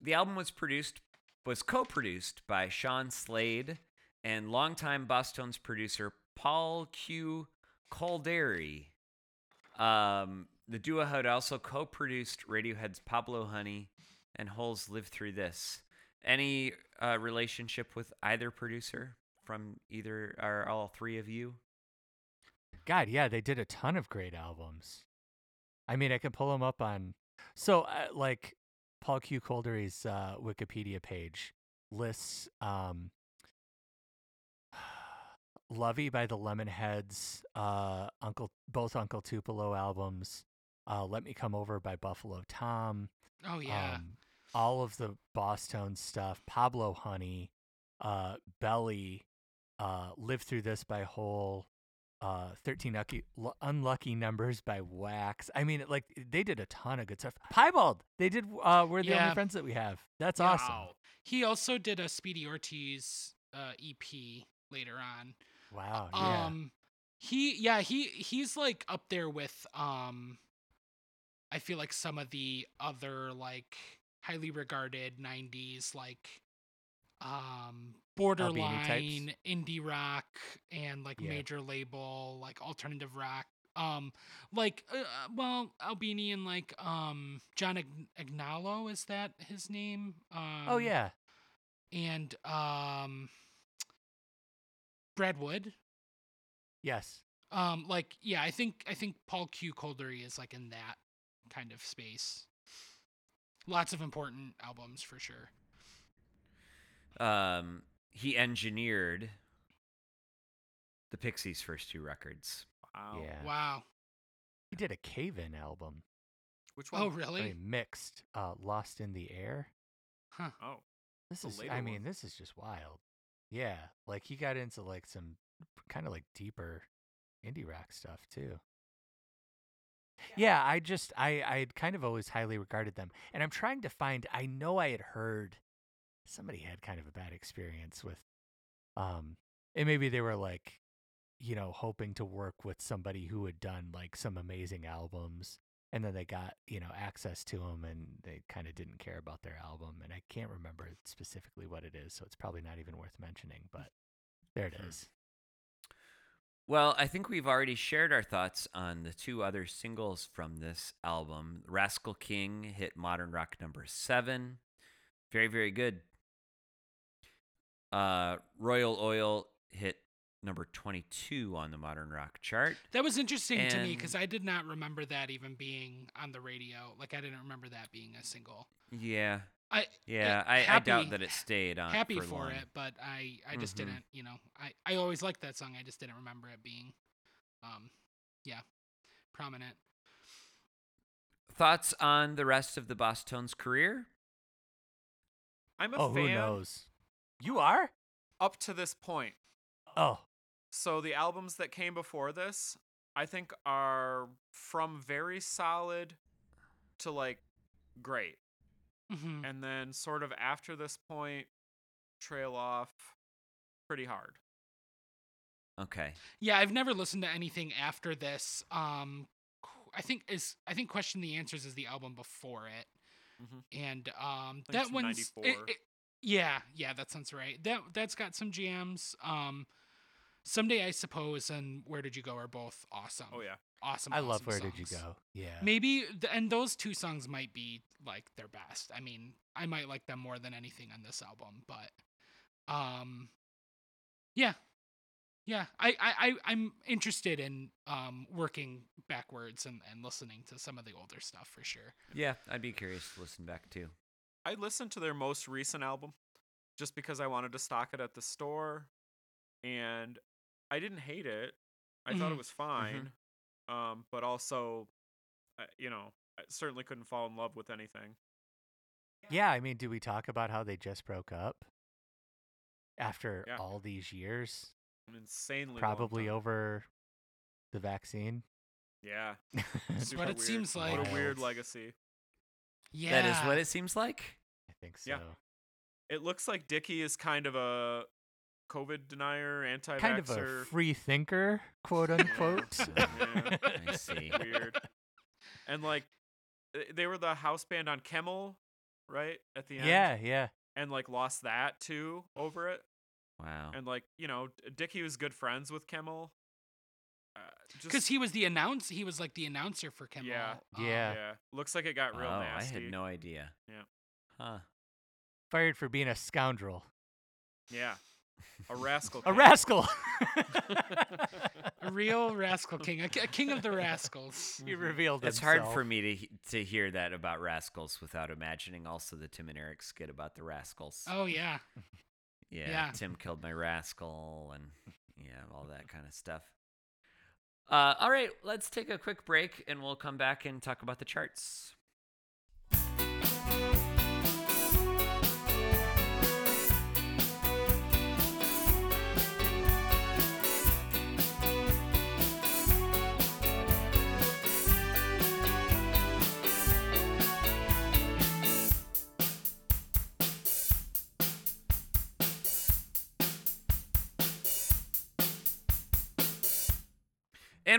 the album was produced was co-produced by Sean Slade and longtime Bosstones producer Paul Q. Kolderie. Um, The duo had also co-produced Radiohead's Pablo Honey and Hole's Live Through This. Any uh, relationship with either producer from either or all three of you? God, yeah, they did a ton of great albums. I mean, I can pull them up on. So, uh, like, Paul Q. Kolderie's uh, Wikipedia page lists um, "Lovey" by the Lemonheads, uh, Uncle both Uncle Tupelo albums, uh, "Let Me Come Over" by Buffalo Tom, Oh yeah. um, all of the Bosstones stuff, Pablo Honey, uh, Belly, uh, Live Through This by Hole, uh, 13 Unlucky, Lu- Unlucky Numbers by Wax. I mean, like, they did a ton of good stuff. Piebald, they did, uh, We're the Yeah. Only Friends That We Have. That's awesome. He also did a Speedy Ortiz uh, EP later on. Wow. Yeah. Um he yeah, he he's like up there with um I feel like some of the other like highly regarded 90s like um borderline indie rock and like Yeah. major label like alternative rock. Um like uh, uh, well albini and like um john Ag- Agnello is that his name? Um oh, yeah. and um brad wood. Yes. um like yeah i think i think paul q. Kolderie is like in that kind of space. Lots of important albums for sure Um, he engineered the Pixies' first two records. Wow. Yeah. wow He did a Cave In album. Which one? oh really mean, mixed, uh, Lost in the Air. huh Oh. This is, I one. mean, this is just wild. Yeah, like he got into like some kind of like deeper indie rock stuff too. Yeah, I just I I had kind of always highly regarded them, and I'm trying to find. I know I had heard somebody had kind of a bad experience with, um, and maybe they were like, you know, hoping to work with somebody who had done like some amazing albums, and then they got you know access to them, and they kind of didn't care about their album, and I can't remember specifically what it is, so it's probably not even worth mentioning. But there it Hmm. Well, I think we've already shared our thoughts on the two other singles from this album. Rascal King hit modern rock number seven. Very, very good. Uh, Royal Oil hit number 22 on the modern rock chart. that was interesting to me because i did not remember that even being on the radio like i didn't remember that being a single Yeah. i Yeah. eh, I, I doubt that it stayed on. happy for, for, long. it but i i just Mhm. didn't you know i i always liked that song i just didn't remember it being um yeah prominent Thoughts on the rest of the Bosstones career? I'm a Oh, who knows? You are? up to this point. Oh, So the albums that came before this, I think are from very solid to like great. hmm And then sort of after this point trail off pretty hard. Okay. Yeah, I've never listened to anything after this. Um, I think is I think Question the Answers is the album before it, Mhm. and um, that from one's it- it- yeah, yeah, that sounds right. That that's got some jams. Um, someday I suppose and Where Did You Go are both awesome. Oh yeah. awesome. I love awesome Where Did You. Go? Yeah. Maybe th- and those two songs might be like their best. I mean, I might like them more than anything on this album, but um yeah. Yeah, I, I, I I'm interested in um working backwards and, and listening to some of the older stuff for sure. Yeah, I'd be curious to listen back too. I listened to their most recent album just because I wanted to stock it at the store and I didn't hate it. I thought Mhm. it was fine. Um but also uh, you know, I certainly couldn't fall in love with anything. Yeah, I mean, do we talk about how they just broke up after Yeah. all these years? An insanely Probably over the vaccine. Yeah. That's super what it weird. seems like. What a weird legacy. Yeah. That is what it seems like. I think so. Yeah. It looks like Dickie is kind of a COVID denier, anti-vaxxer. Kind of a free thinker, quote unquote. Yeah. I see. Weird. and like they were the house band on Kimmel, right? At the end. yeah, yeah. And like lost that too over it. Wow. And like, you know, D- Dickie was good friends with Kimmel. Uh, Because he was the announce. He was like the announcer for Kimmel. Yeah. um, Yeah. yeah, looks like it got real oh, nasty. I had no idea. Yeah. Huh. Fired for being a scoundrel. Yeah, a rascal. A rascal. a real rascal king, a, a king of the rascals. he revealed It's hard for me to to hear that about Rascals without imagining also the Tim and Eric skit about the Rascals. Oh yeah. yeah, yeah. Tim killed my rascal and yeah, all that kind of stuff. Uh, all right, let's take a quick break and we'll come back and talk about the charts.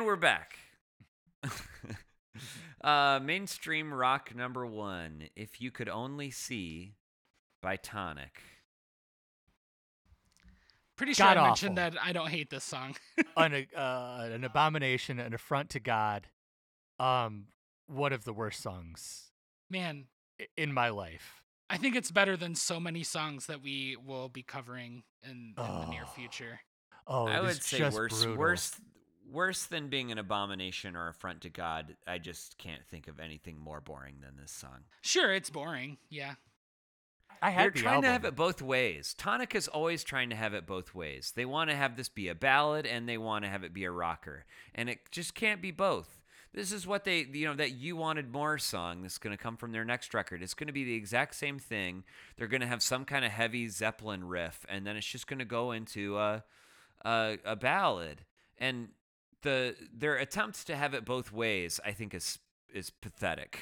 And we're back. uh, mainstream rock number one. If you could only see by Tonic. Pretty sure I God mentioned that I don't hate this song. an, uh, an abomination, an affront to God. Um, one of the worst songs Man, in my life. I think it's better than so many songs that we will be covering in, in the near Oh. future. Oh, I would say just worse, brutal. worse, worse than being an abomination or affront to God. I just can't think of anything more boring than this song. Sure, it's boring. Yeah. I had They're had the trying to have it both ways. Tonic is always trying to have it both ways. They want to have this be a ballad and they want to have it be a rocker, and it just can't be both. This is what they, you know, that you wanted more song that's going to come from their next record. It's going to be the exact same thing. They're going to have some kind of heavy Zeppelin riff, and then it's just going to go into a, a a ballad. And the their attempts to have it both ways, I think, is is pathetic.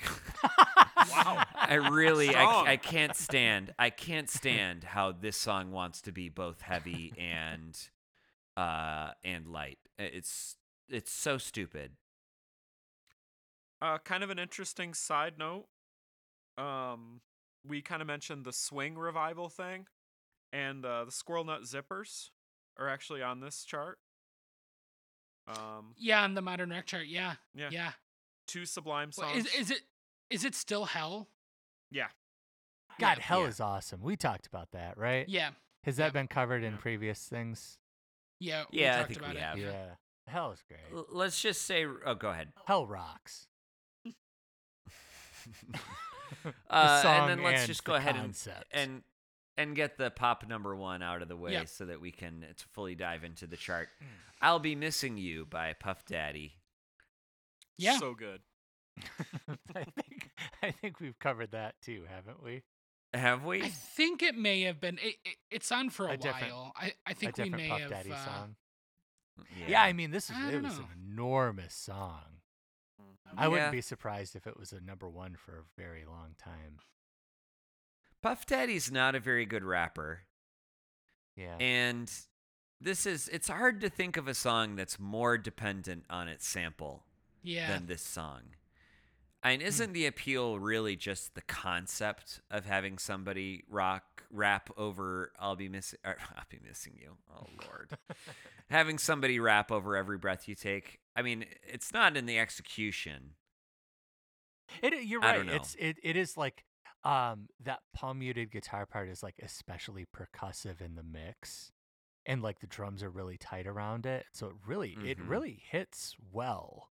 Wow. I really, I, I can't stand, I can't stand how this song wants to be both heavy and, uh, and light. It's, it's so stupid. Uh, kind of an interesting side note. Um, we kind of mentioned the swing revival thing, and uh, the Squirrel Nut Zippers are actually on this chart. Um, Yeah, on the modern rock chart. Yeah. yeah, Yeah. two Sublime Well, songs. is, is it is it still hell? yeah, God, Yeah. hell Yeah. is awesome. We talked about that, right? Yeah. Has yeah. that been covered in Yeah. previous things? Yeah. we Yeah, I think about we it. have. Yeah. Hell is great. L- Let's just say, oh, go ahead. Hell rocks. The Uh, song and then let's and just go ahead and, concept. and, and get the pop number one out of the way Yeah. so that we can uh, fully dive into the chart. I'll be missing you by Puff Daddy. Yeah. so good. I think I think we've covered that too, haven't we? Have we? I think it may have been. It, it, it's on for a, A different- while. I, I A think we different may Puff have. Daddy uh, song. Yeah. I mean this is it don't was know. an enormous song. I wouldn't be surprised if it was a number one for a very long time. Puff Daddy's not a very good rapper. Yeah. And this is it's hard to think of a song that's more dependent on its sample Yeah. than this song. I mean, hmm. isn't the appeal really just the concept of having somebody rock rap over "I'll be missing"? Or, I'll be missing you. Oh Lord, having somebody rap over every breath you take. I mean, it's not in the execution. It, you're I right. don't know. It's it, it is like um that palm muted guitar part is like especially percussive in the mix, and like the drums are really tight around it. So it really it Mhm. really hits well,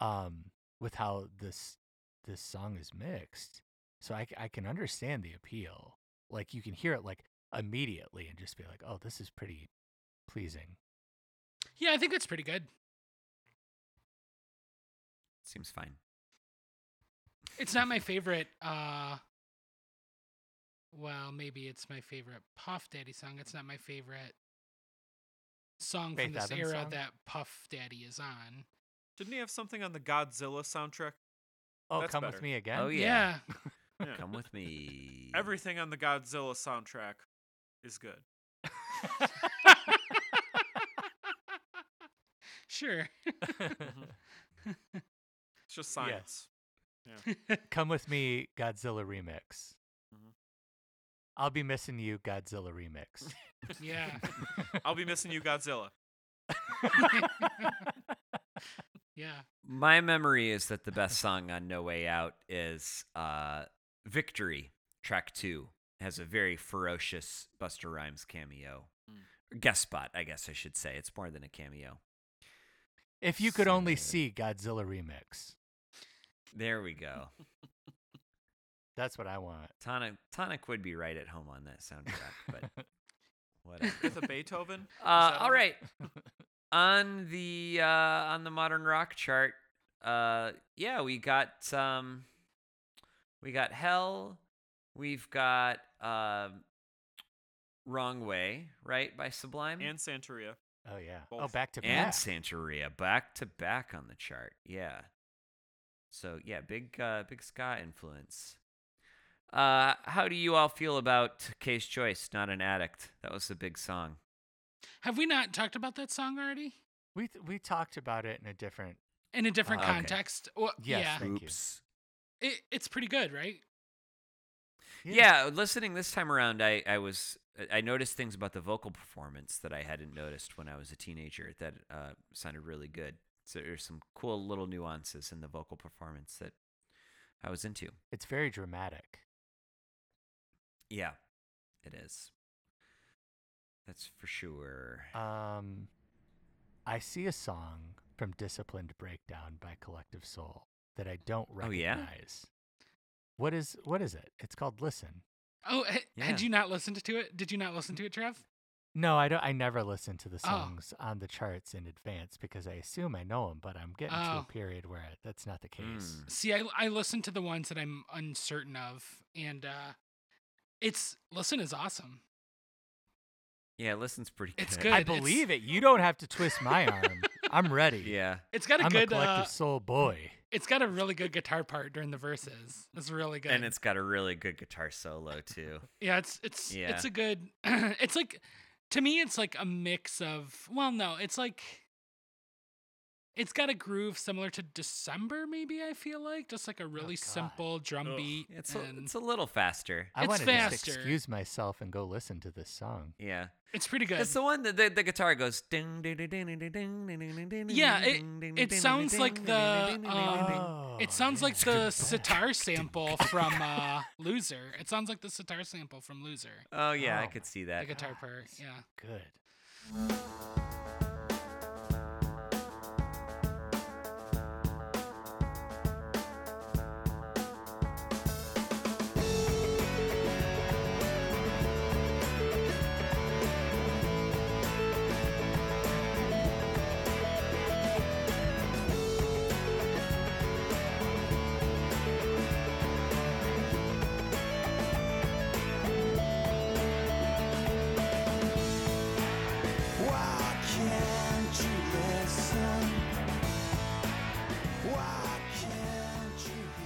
um with how this this song is mixed. So I, I can understand the appeal. Like you can hear it like immediately and just be like, oh, this is pretty pleasing. yeah, I think it's pretty good. Seems fine. It's not my favorite. uh Well, maybe it's my favorite Puff Daddy song. It's not my favorite song Faith from this Evans era song? that Puff Daddy is on. Didn't he have something on the Godzilla soundtrack? Oh, That's come better. with me again. Oh yeah. Yeah. Come with me. Everything on the Godzilla soundtrack is good. sure. It's just science. Come with me, Godzilla remix. I'll be missing you, Godzilla remix. yeah. I'll be missing you, Godzilla. Yeah. My memory is that the best song on No Way Out is uh, Victory, track two. Has a very ferocious Busta Rhymes cameo. Or Guest spot, I guess I should say. It's more than a cameo. If you could only see Godzilla remix, There we go. that's what I want. Tonic, Tonic would be right at home on that soundtrack, but whatever. With a Beethoven? Is Uh, that all on right. on the uh, on the modern rock chart, uh, yeah, we got um, we got Hell, we've got um, Wrong Way, right by Sublime, And Santeria. Oh yeah. Oh, back to back. and back. Santeria back to back on the chart. Yeah. So yeah, big uh, big ska influence. Uh, how do you all feel about K's Choice, Not an Addict? That was a big song. Have we not talked about that song already? We th- we talked about it in a different. In a different okay. context? Well, Yes, yeah. Thank you. Oops. It, it's pretty good, right? Yeah. listening this time around, I, I was I noticed things about the vocal performance that I hadn't noticed when I was a teenager that uh, sounded really good. So there's some cool little nuances in the vocal performance that I was into. It's very dramatic. Yeah, it is. That's for sure. Um, I see a song from Disciplined Breakdown by Collective Soul that I don't recognize. Oh, yeah? recognize. What is what is it? It's called Listen. Oh, ha- Yeah. had you not listened to it? Did you not listen to it, Trev? No, I don't. I never listen to the Oh. songs on the charts in advance because I assume I know them, but I'm getting to Oh. a period where that's not the case. Mm. See, I I listened to the ones that I'm uncertain of, and uh, it's listen is awesome. Yeah, listen's pretty good. It's good. I it's- believe it. You don't have to twist my arm. I'm ready. Yeah. It's got a I'm good. a collective uh, soul boy. it's got a really good guitar part during the verses. It's really good. And it's got a really good guitar solo too. yeah, it's it's Yeah. it's a good. it's like to me, it's like a mix of. Well, no, it's like. It's got a groove similar to December, maybe I feel like just like a really God. simple drum Ugh. beat. It's a, it's a little faster. I it's want to faster. excuse myself and go listen to this song. Yeah. it's pretty good. It's the one that the, the guitar goes ding ding ding ding ding ding ding ding ding Yeah, it- ding, ding, it sounds like the, ding, ding, ding, ding, ding. Oh, It sounds like the sitar sample from uh, Loser. It sounds like the sitar sample from Loser. Oh yeah, I Oh could see that. The guitar part, yeah. Good.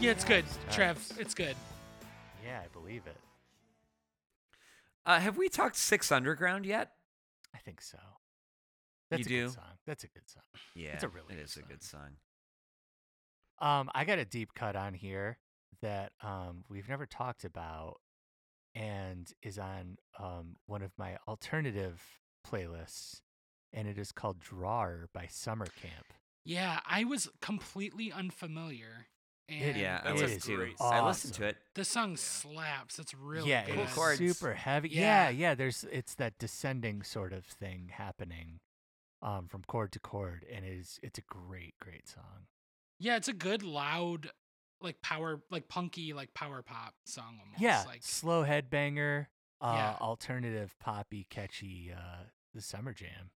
Yeah, it's good, Nice, Trev. It's good. Yeah, I believe it. Uh, have we talked Six Underground yet? I think so. That's You a do? good song. That's a good song. Yeah, it's a really it good is a good song. Um, I got a deep cut on here that um we've never talked about, and is on um one of my alternative playlists, and it is called "Drawer" by Summercamp. Yeah, I was completely unfamiliar. And It- Yeah, I That's a was too. I listened to it. the song slaps. It's really yeah, good. Cool it's chords. super heavy. Yeah. Yeah. yeah, There's it's that descending sort of thing happening, um, from chord to chord, and it is it's a great, great song. Yeah, it's a good, loud, like power, like punky, like power pop song almost. Yeah, Like, slow headbanger, uh, Yeah. alternative poppy, catchy, uh, the summer jam.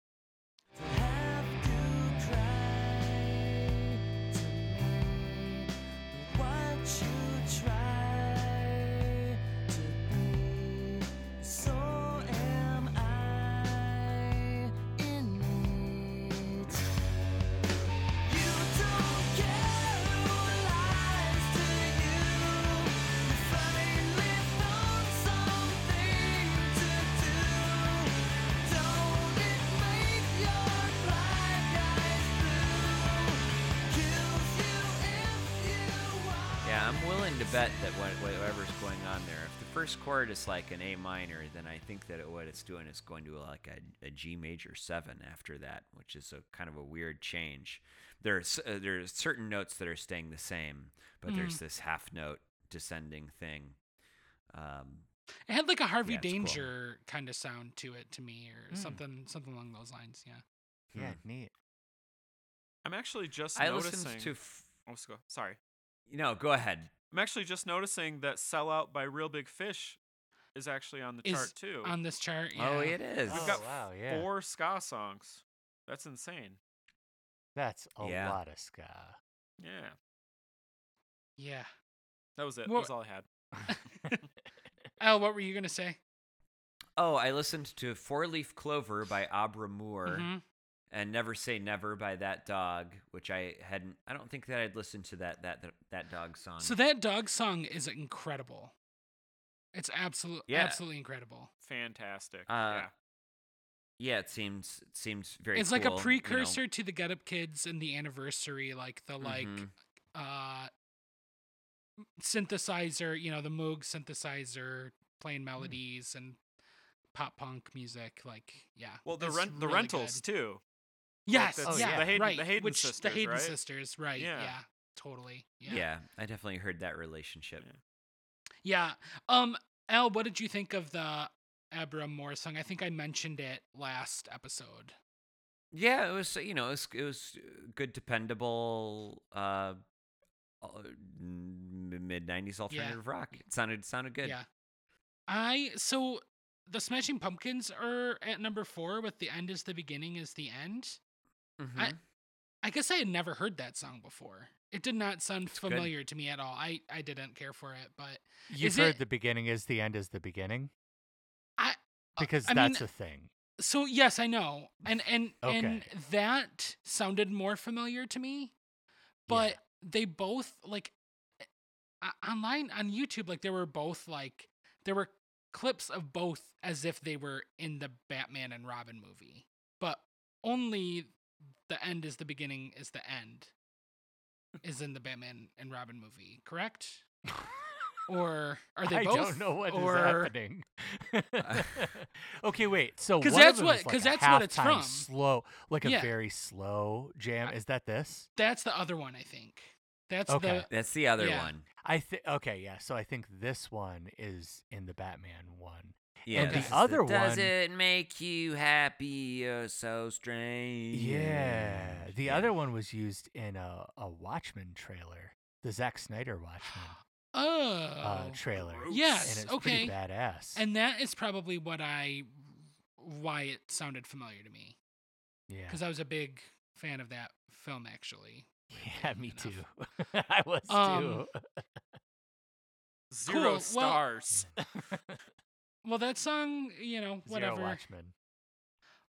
Willing to bet that what, whatever's going on there, if the first chord is like an A minor, then I think that it, what it's doing is going to like a, a G major seven after that, which is a kind of a weird change. There's uh, there's certain notes that are staying the same, but there's this half note descending thing. Um, It had like a Harvey Yeah, it's cool. Danger kind of sound to it to me, or Mm. something something along those lines. Yeah. Yeah, Hmm. neat. I'm actually just I noticing. listened to. F- oh. Sorry. No, go ahead. I'm actually just noticing that "Sellout" by Reel Big Fish is actually on the Is chart too. On this chart. Yeah. Oh, it is. We've Oh, wow, yeah. four ska songs. That's insane. That's a Yeah. lot of ska. Yeah, Yeah. that was it. Well- that was all I had. Al, what were you gonna say? Oh, I listened to Four Leaf Clover by Abra Moore. Mhm. And Never Say Never by That Dog, which I hadn't. I don't think that I'd listened to that that that, that dog song. So that dog song is incredible. It's absolute, Yeah. absolutely incredible. Fantastic. Uh, yeah. yeah, it seems it seems very. it's like a cool, you know. precursor to the Get Up Kids and the anniversary, like the like Mhm. uh synthesizer, you know, the Moog synthesizer playing melodies and pop punk music. Like, yeah. Well, the it's rent the rentals good. too. Yes, that's- yeah, the Haden- right. the Haden which the sisters, Haden right? sisters, right? Yeah, Yeah. totally. Yeah. Yeah. I definitely heard that relationship. Yeah. Yeah. Um, Al, what did you think of the Abra Moore song? I think I mentioned it last episode. Yeah, it was you know it was it was good, dependable, uh, mid '90s alternative rock. It sounded sounded good. Yeah. I so the Smashing Pumpkins are at number four with the end is the beginning is the end. Mhm. I guess I had never heard that song before. It did not sound It's good. familiar to me at all. I, I didn't care for it, but You've heard it- the beginning is the end is the beginning I uh, because I mean, that's a thing. so yes, I know. And and and that sounded more familiar to me. But they both like online on YouTube like they were both like there were clips of both as if they were in the Batman and Robin movie. But only the end is the beginning is the end is in the Batman and Robin movie, correct? Or are they I both? I don't know what is or... happening. okay, wait. So because that's of them what- is like 'cause a that's what it's from. Slow, like a Yeah. very slow jam. Is that this? That's the other one, I think. That's Okay. the That's the other Yeah. one. I think. Okay, yeah. So I think this one is in the Batman one. Yeah, the this is other Does one- it make you happy? You're so strange. Yeah. The Yeah. other one was used in a, a Watchmen trailer, the Zack Snyder Watchmen oh uh, trailer. gross. yes, and it's okay. pretty badass. And that is probably what I why it sounded familiar to me yeah, because I was a big fan of that film actually. yeah, me enough. too. I was Um, too. Zero Cool, stars. Well, that song, you know, Zero whatever. Watchmen.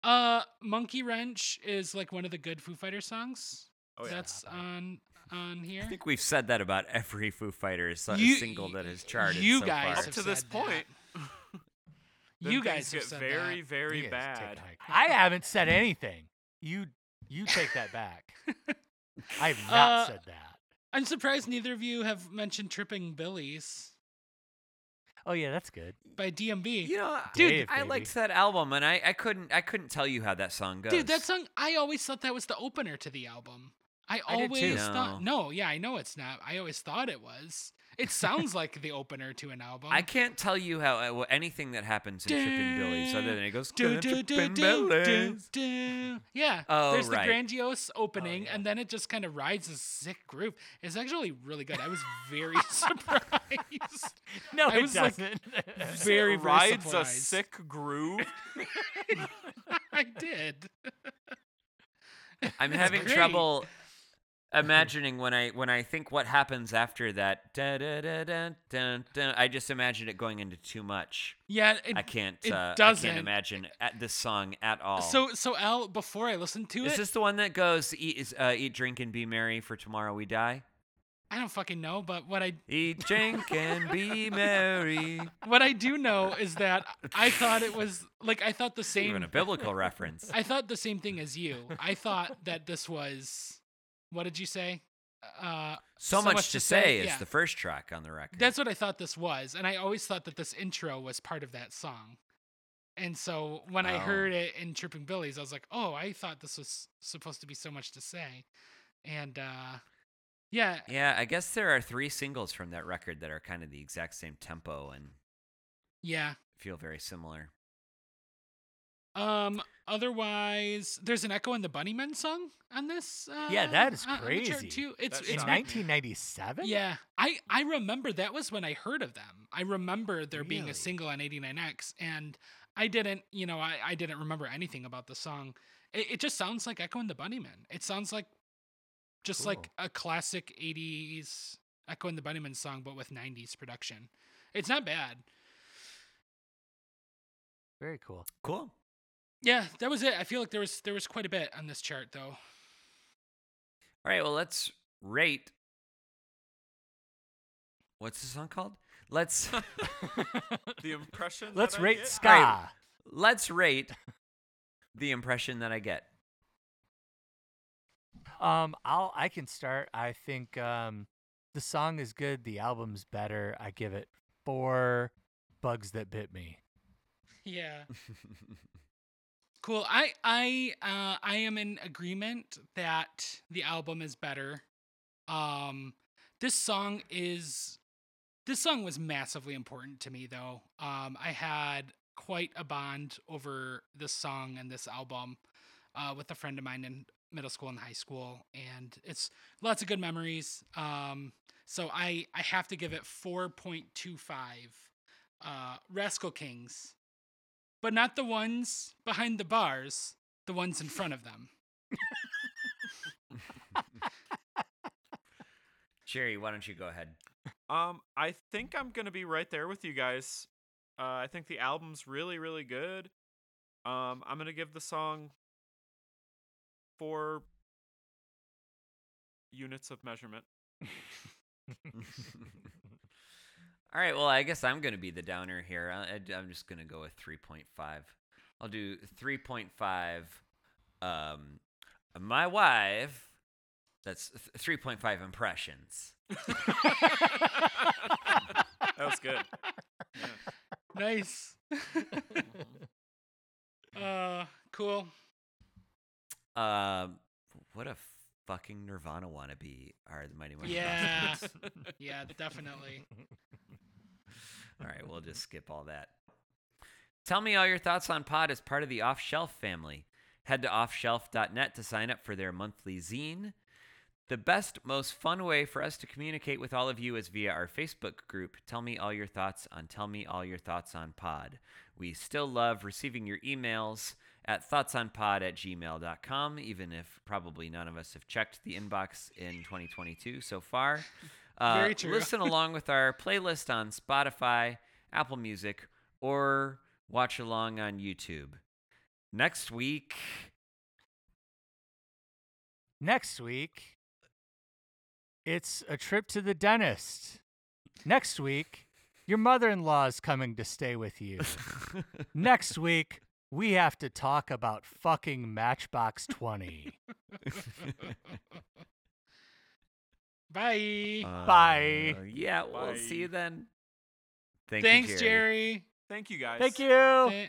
Uh, Monkey Wrench is like one of the good Foo Fighters songs. Oh yeah. That's on on here. I think we've said that about every Foo Fighters uh, You- single that has charted you so guys far. Up have to this said point. that. You things guys have get said very, that. very You bad. I haven't said anything. You you take that back. I have not Uh, said that. I'm surprised neither of you have mentioned Tripping Billies Oh yeah, that's good. by DMB. You know, Dude, dude, I baby. liked that album, and I, I couldn't I couldn't tell you how that song goes. Dude, that song I always thought that was the opener to the album. I I did always too. thought no, yeah, I know it's not. I always thought it was. It sounds like the opener to an album. I can't tell you how uh, wh- anything that happens in Trippin' Billy's other than it goes Do, "Gonna do, do, Trippin' do, do, Billy's." do. Yeah. Oh, There's right. the grandiose opening, yeah. and then it just kind of rides a sick groove. It's actually really good. I was very surprised. No, I it was, like, doesn't. very, very rides a surprised. sick groove. I did. I'm It's having great. trouble imagining when I when I think what happens after that. I just imagine it going into too much. Yeah, it, I can't. it uh, doesn't. I can't imagine at this song at all. So, so Al, before I listened to is it, this the one that goes eat, is, uh, eat, drink, and be merry for tomorrow we die? I don't fucking know. But what I Eat, drink, and be merry. what I do know is that I thought it was like I thought the same. Even a biblical reference. I thought the same thing as you. I thought that this was. What did you say? uh, So, much, to say, is yeah. the first track on the record. That's what I thought this was, and I always thought that this intro was part of that song. And so when I Oh. heard it in Tripping Billies, I was like, "Oh, I thought this was supposed to be so much to say," and uh, yeah, yeah, I guess there are three singles from that record that are kind of the exact same tempo and yeah. feel very similar. Um. Otherwise, there's an Echo and the Bunnymen song on this. Uh, Yeah, that is on- on crazy. too. It's it's In 1997? Yeah, I I remember that was when I heard of them. I remember there being a single on 89X, and I didn't, you know, I, I didn't remember anything about the song. It, it just sounds like Echo and the Bunnymen. It sounds like just like a classic 80s Echo and the Bunnymen song, but with 90s production. It's not bad. Very cool. Cool. Yeah, that was it. I feel like there was there was quite a bit on this chart though. All right, well, let's rate. What's the song called? Let's The impression. Let's that I rate get? ska. All right. let's rate the impression that I get. Um, I'll I can start. I think um, the song is good. The album's better. I give it four bugs that bit me. Yeah. Cool. I I uh I am in agreement that the album is better. Um this song is this song was massively important to me though. Um I had quite a bond over this song and this album uh with a friend of mine in middle school and high school and it's lots of good memories. Um so I I have to give it 4.25 uh Rascal Kings but not the ones behind the bars, the ones in front of them. Jerry, why don't you go ahead? Um, I think I'm gonna be right there with you guys. Uh, I think the album's really, really good. Um, I'm gonna give the song four units of measurement. All right, well, I guess I'm going to be the downer here. I, I, am just going to go with 3.5. I'll do 3.5. Um, my wife, that's 3.5 impressions. That was good. Nice. uh, cool. Um, what a fucking Nirvana wannabe are the Mighty Mighty Yeah. Yeah, definitely. All right, we'll just skip all that. Tell me all your thoughts on Pod as part of the Off Shelf family. Head to offshelf.net to sign up for their monthly zine. The best, most fun way for us to communicate with all of you is via our Facebook group. Tell me all your thoughts on Tell Me All Your Thoughts on Pod. We still love receiving your emails at thoughtsonpod at gmail.com, even if probably none of us have checked the inbox in 2022 so far. Uh, Very true. Listen along with our playlist on Spotify, Apple Music, or watch along on YouTube. Next week, Next week, it's a trip to the dentist. Next week, your mother in law is coming to stay with you. Next week, we have to talk about fucking Matchbox 20. Bye. Bye. Uh, yeah, we'll see you then. Thank Thanks, you, Jerry. Thank you guys. Thank you. Eh.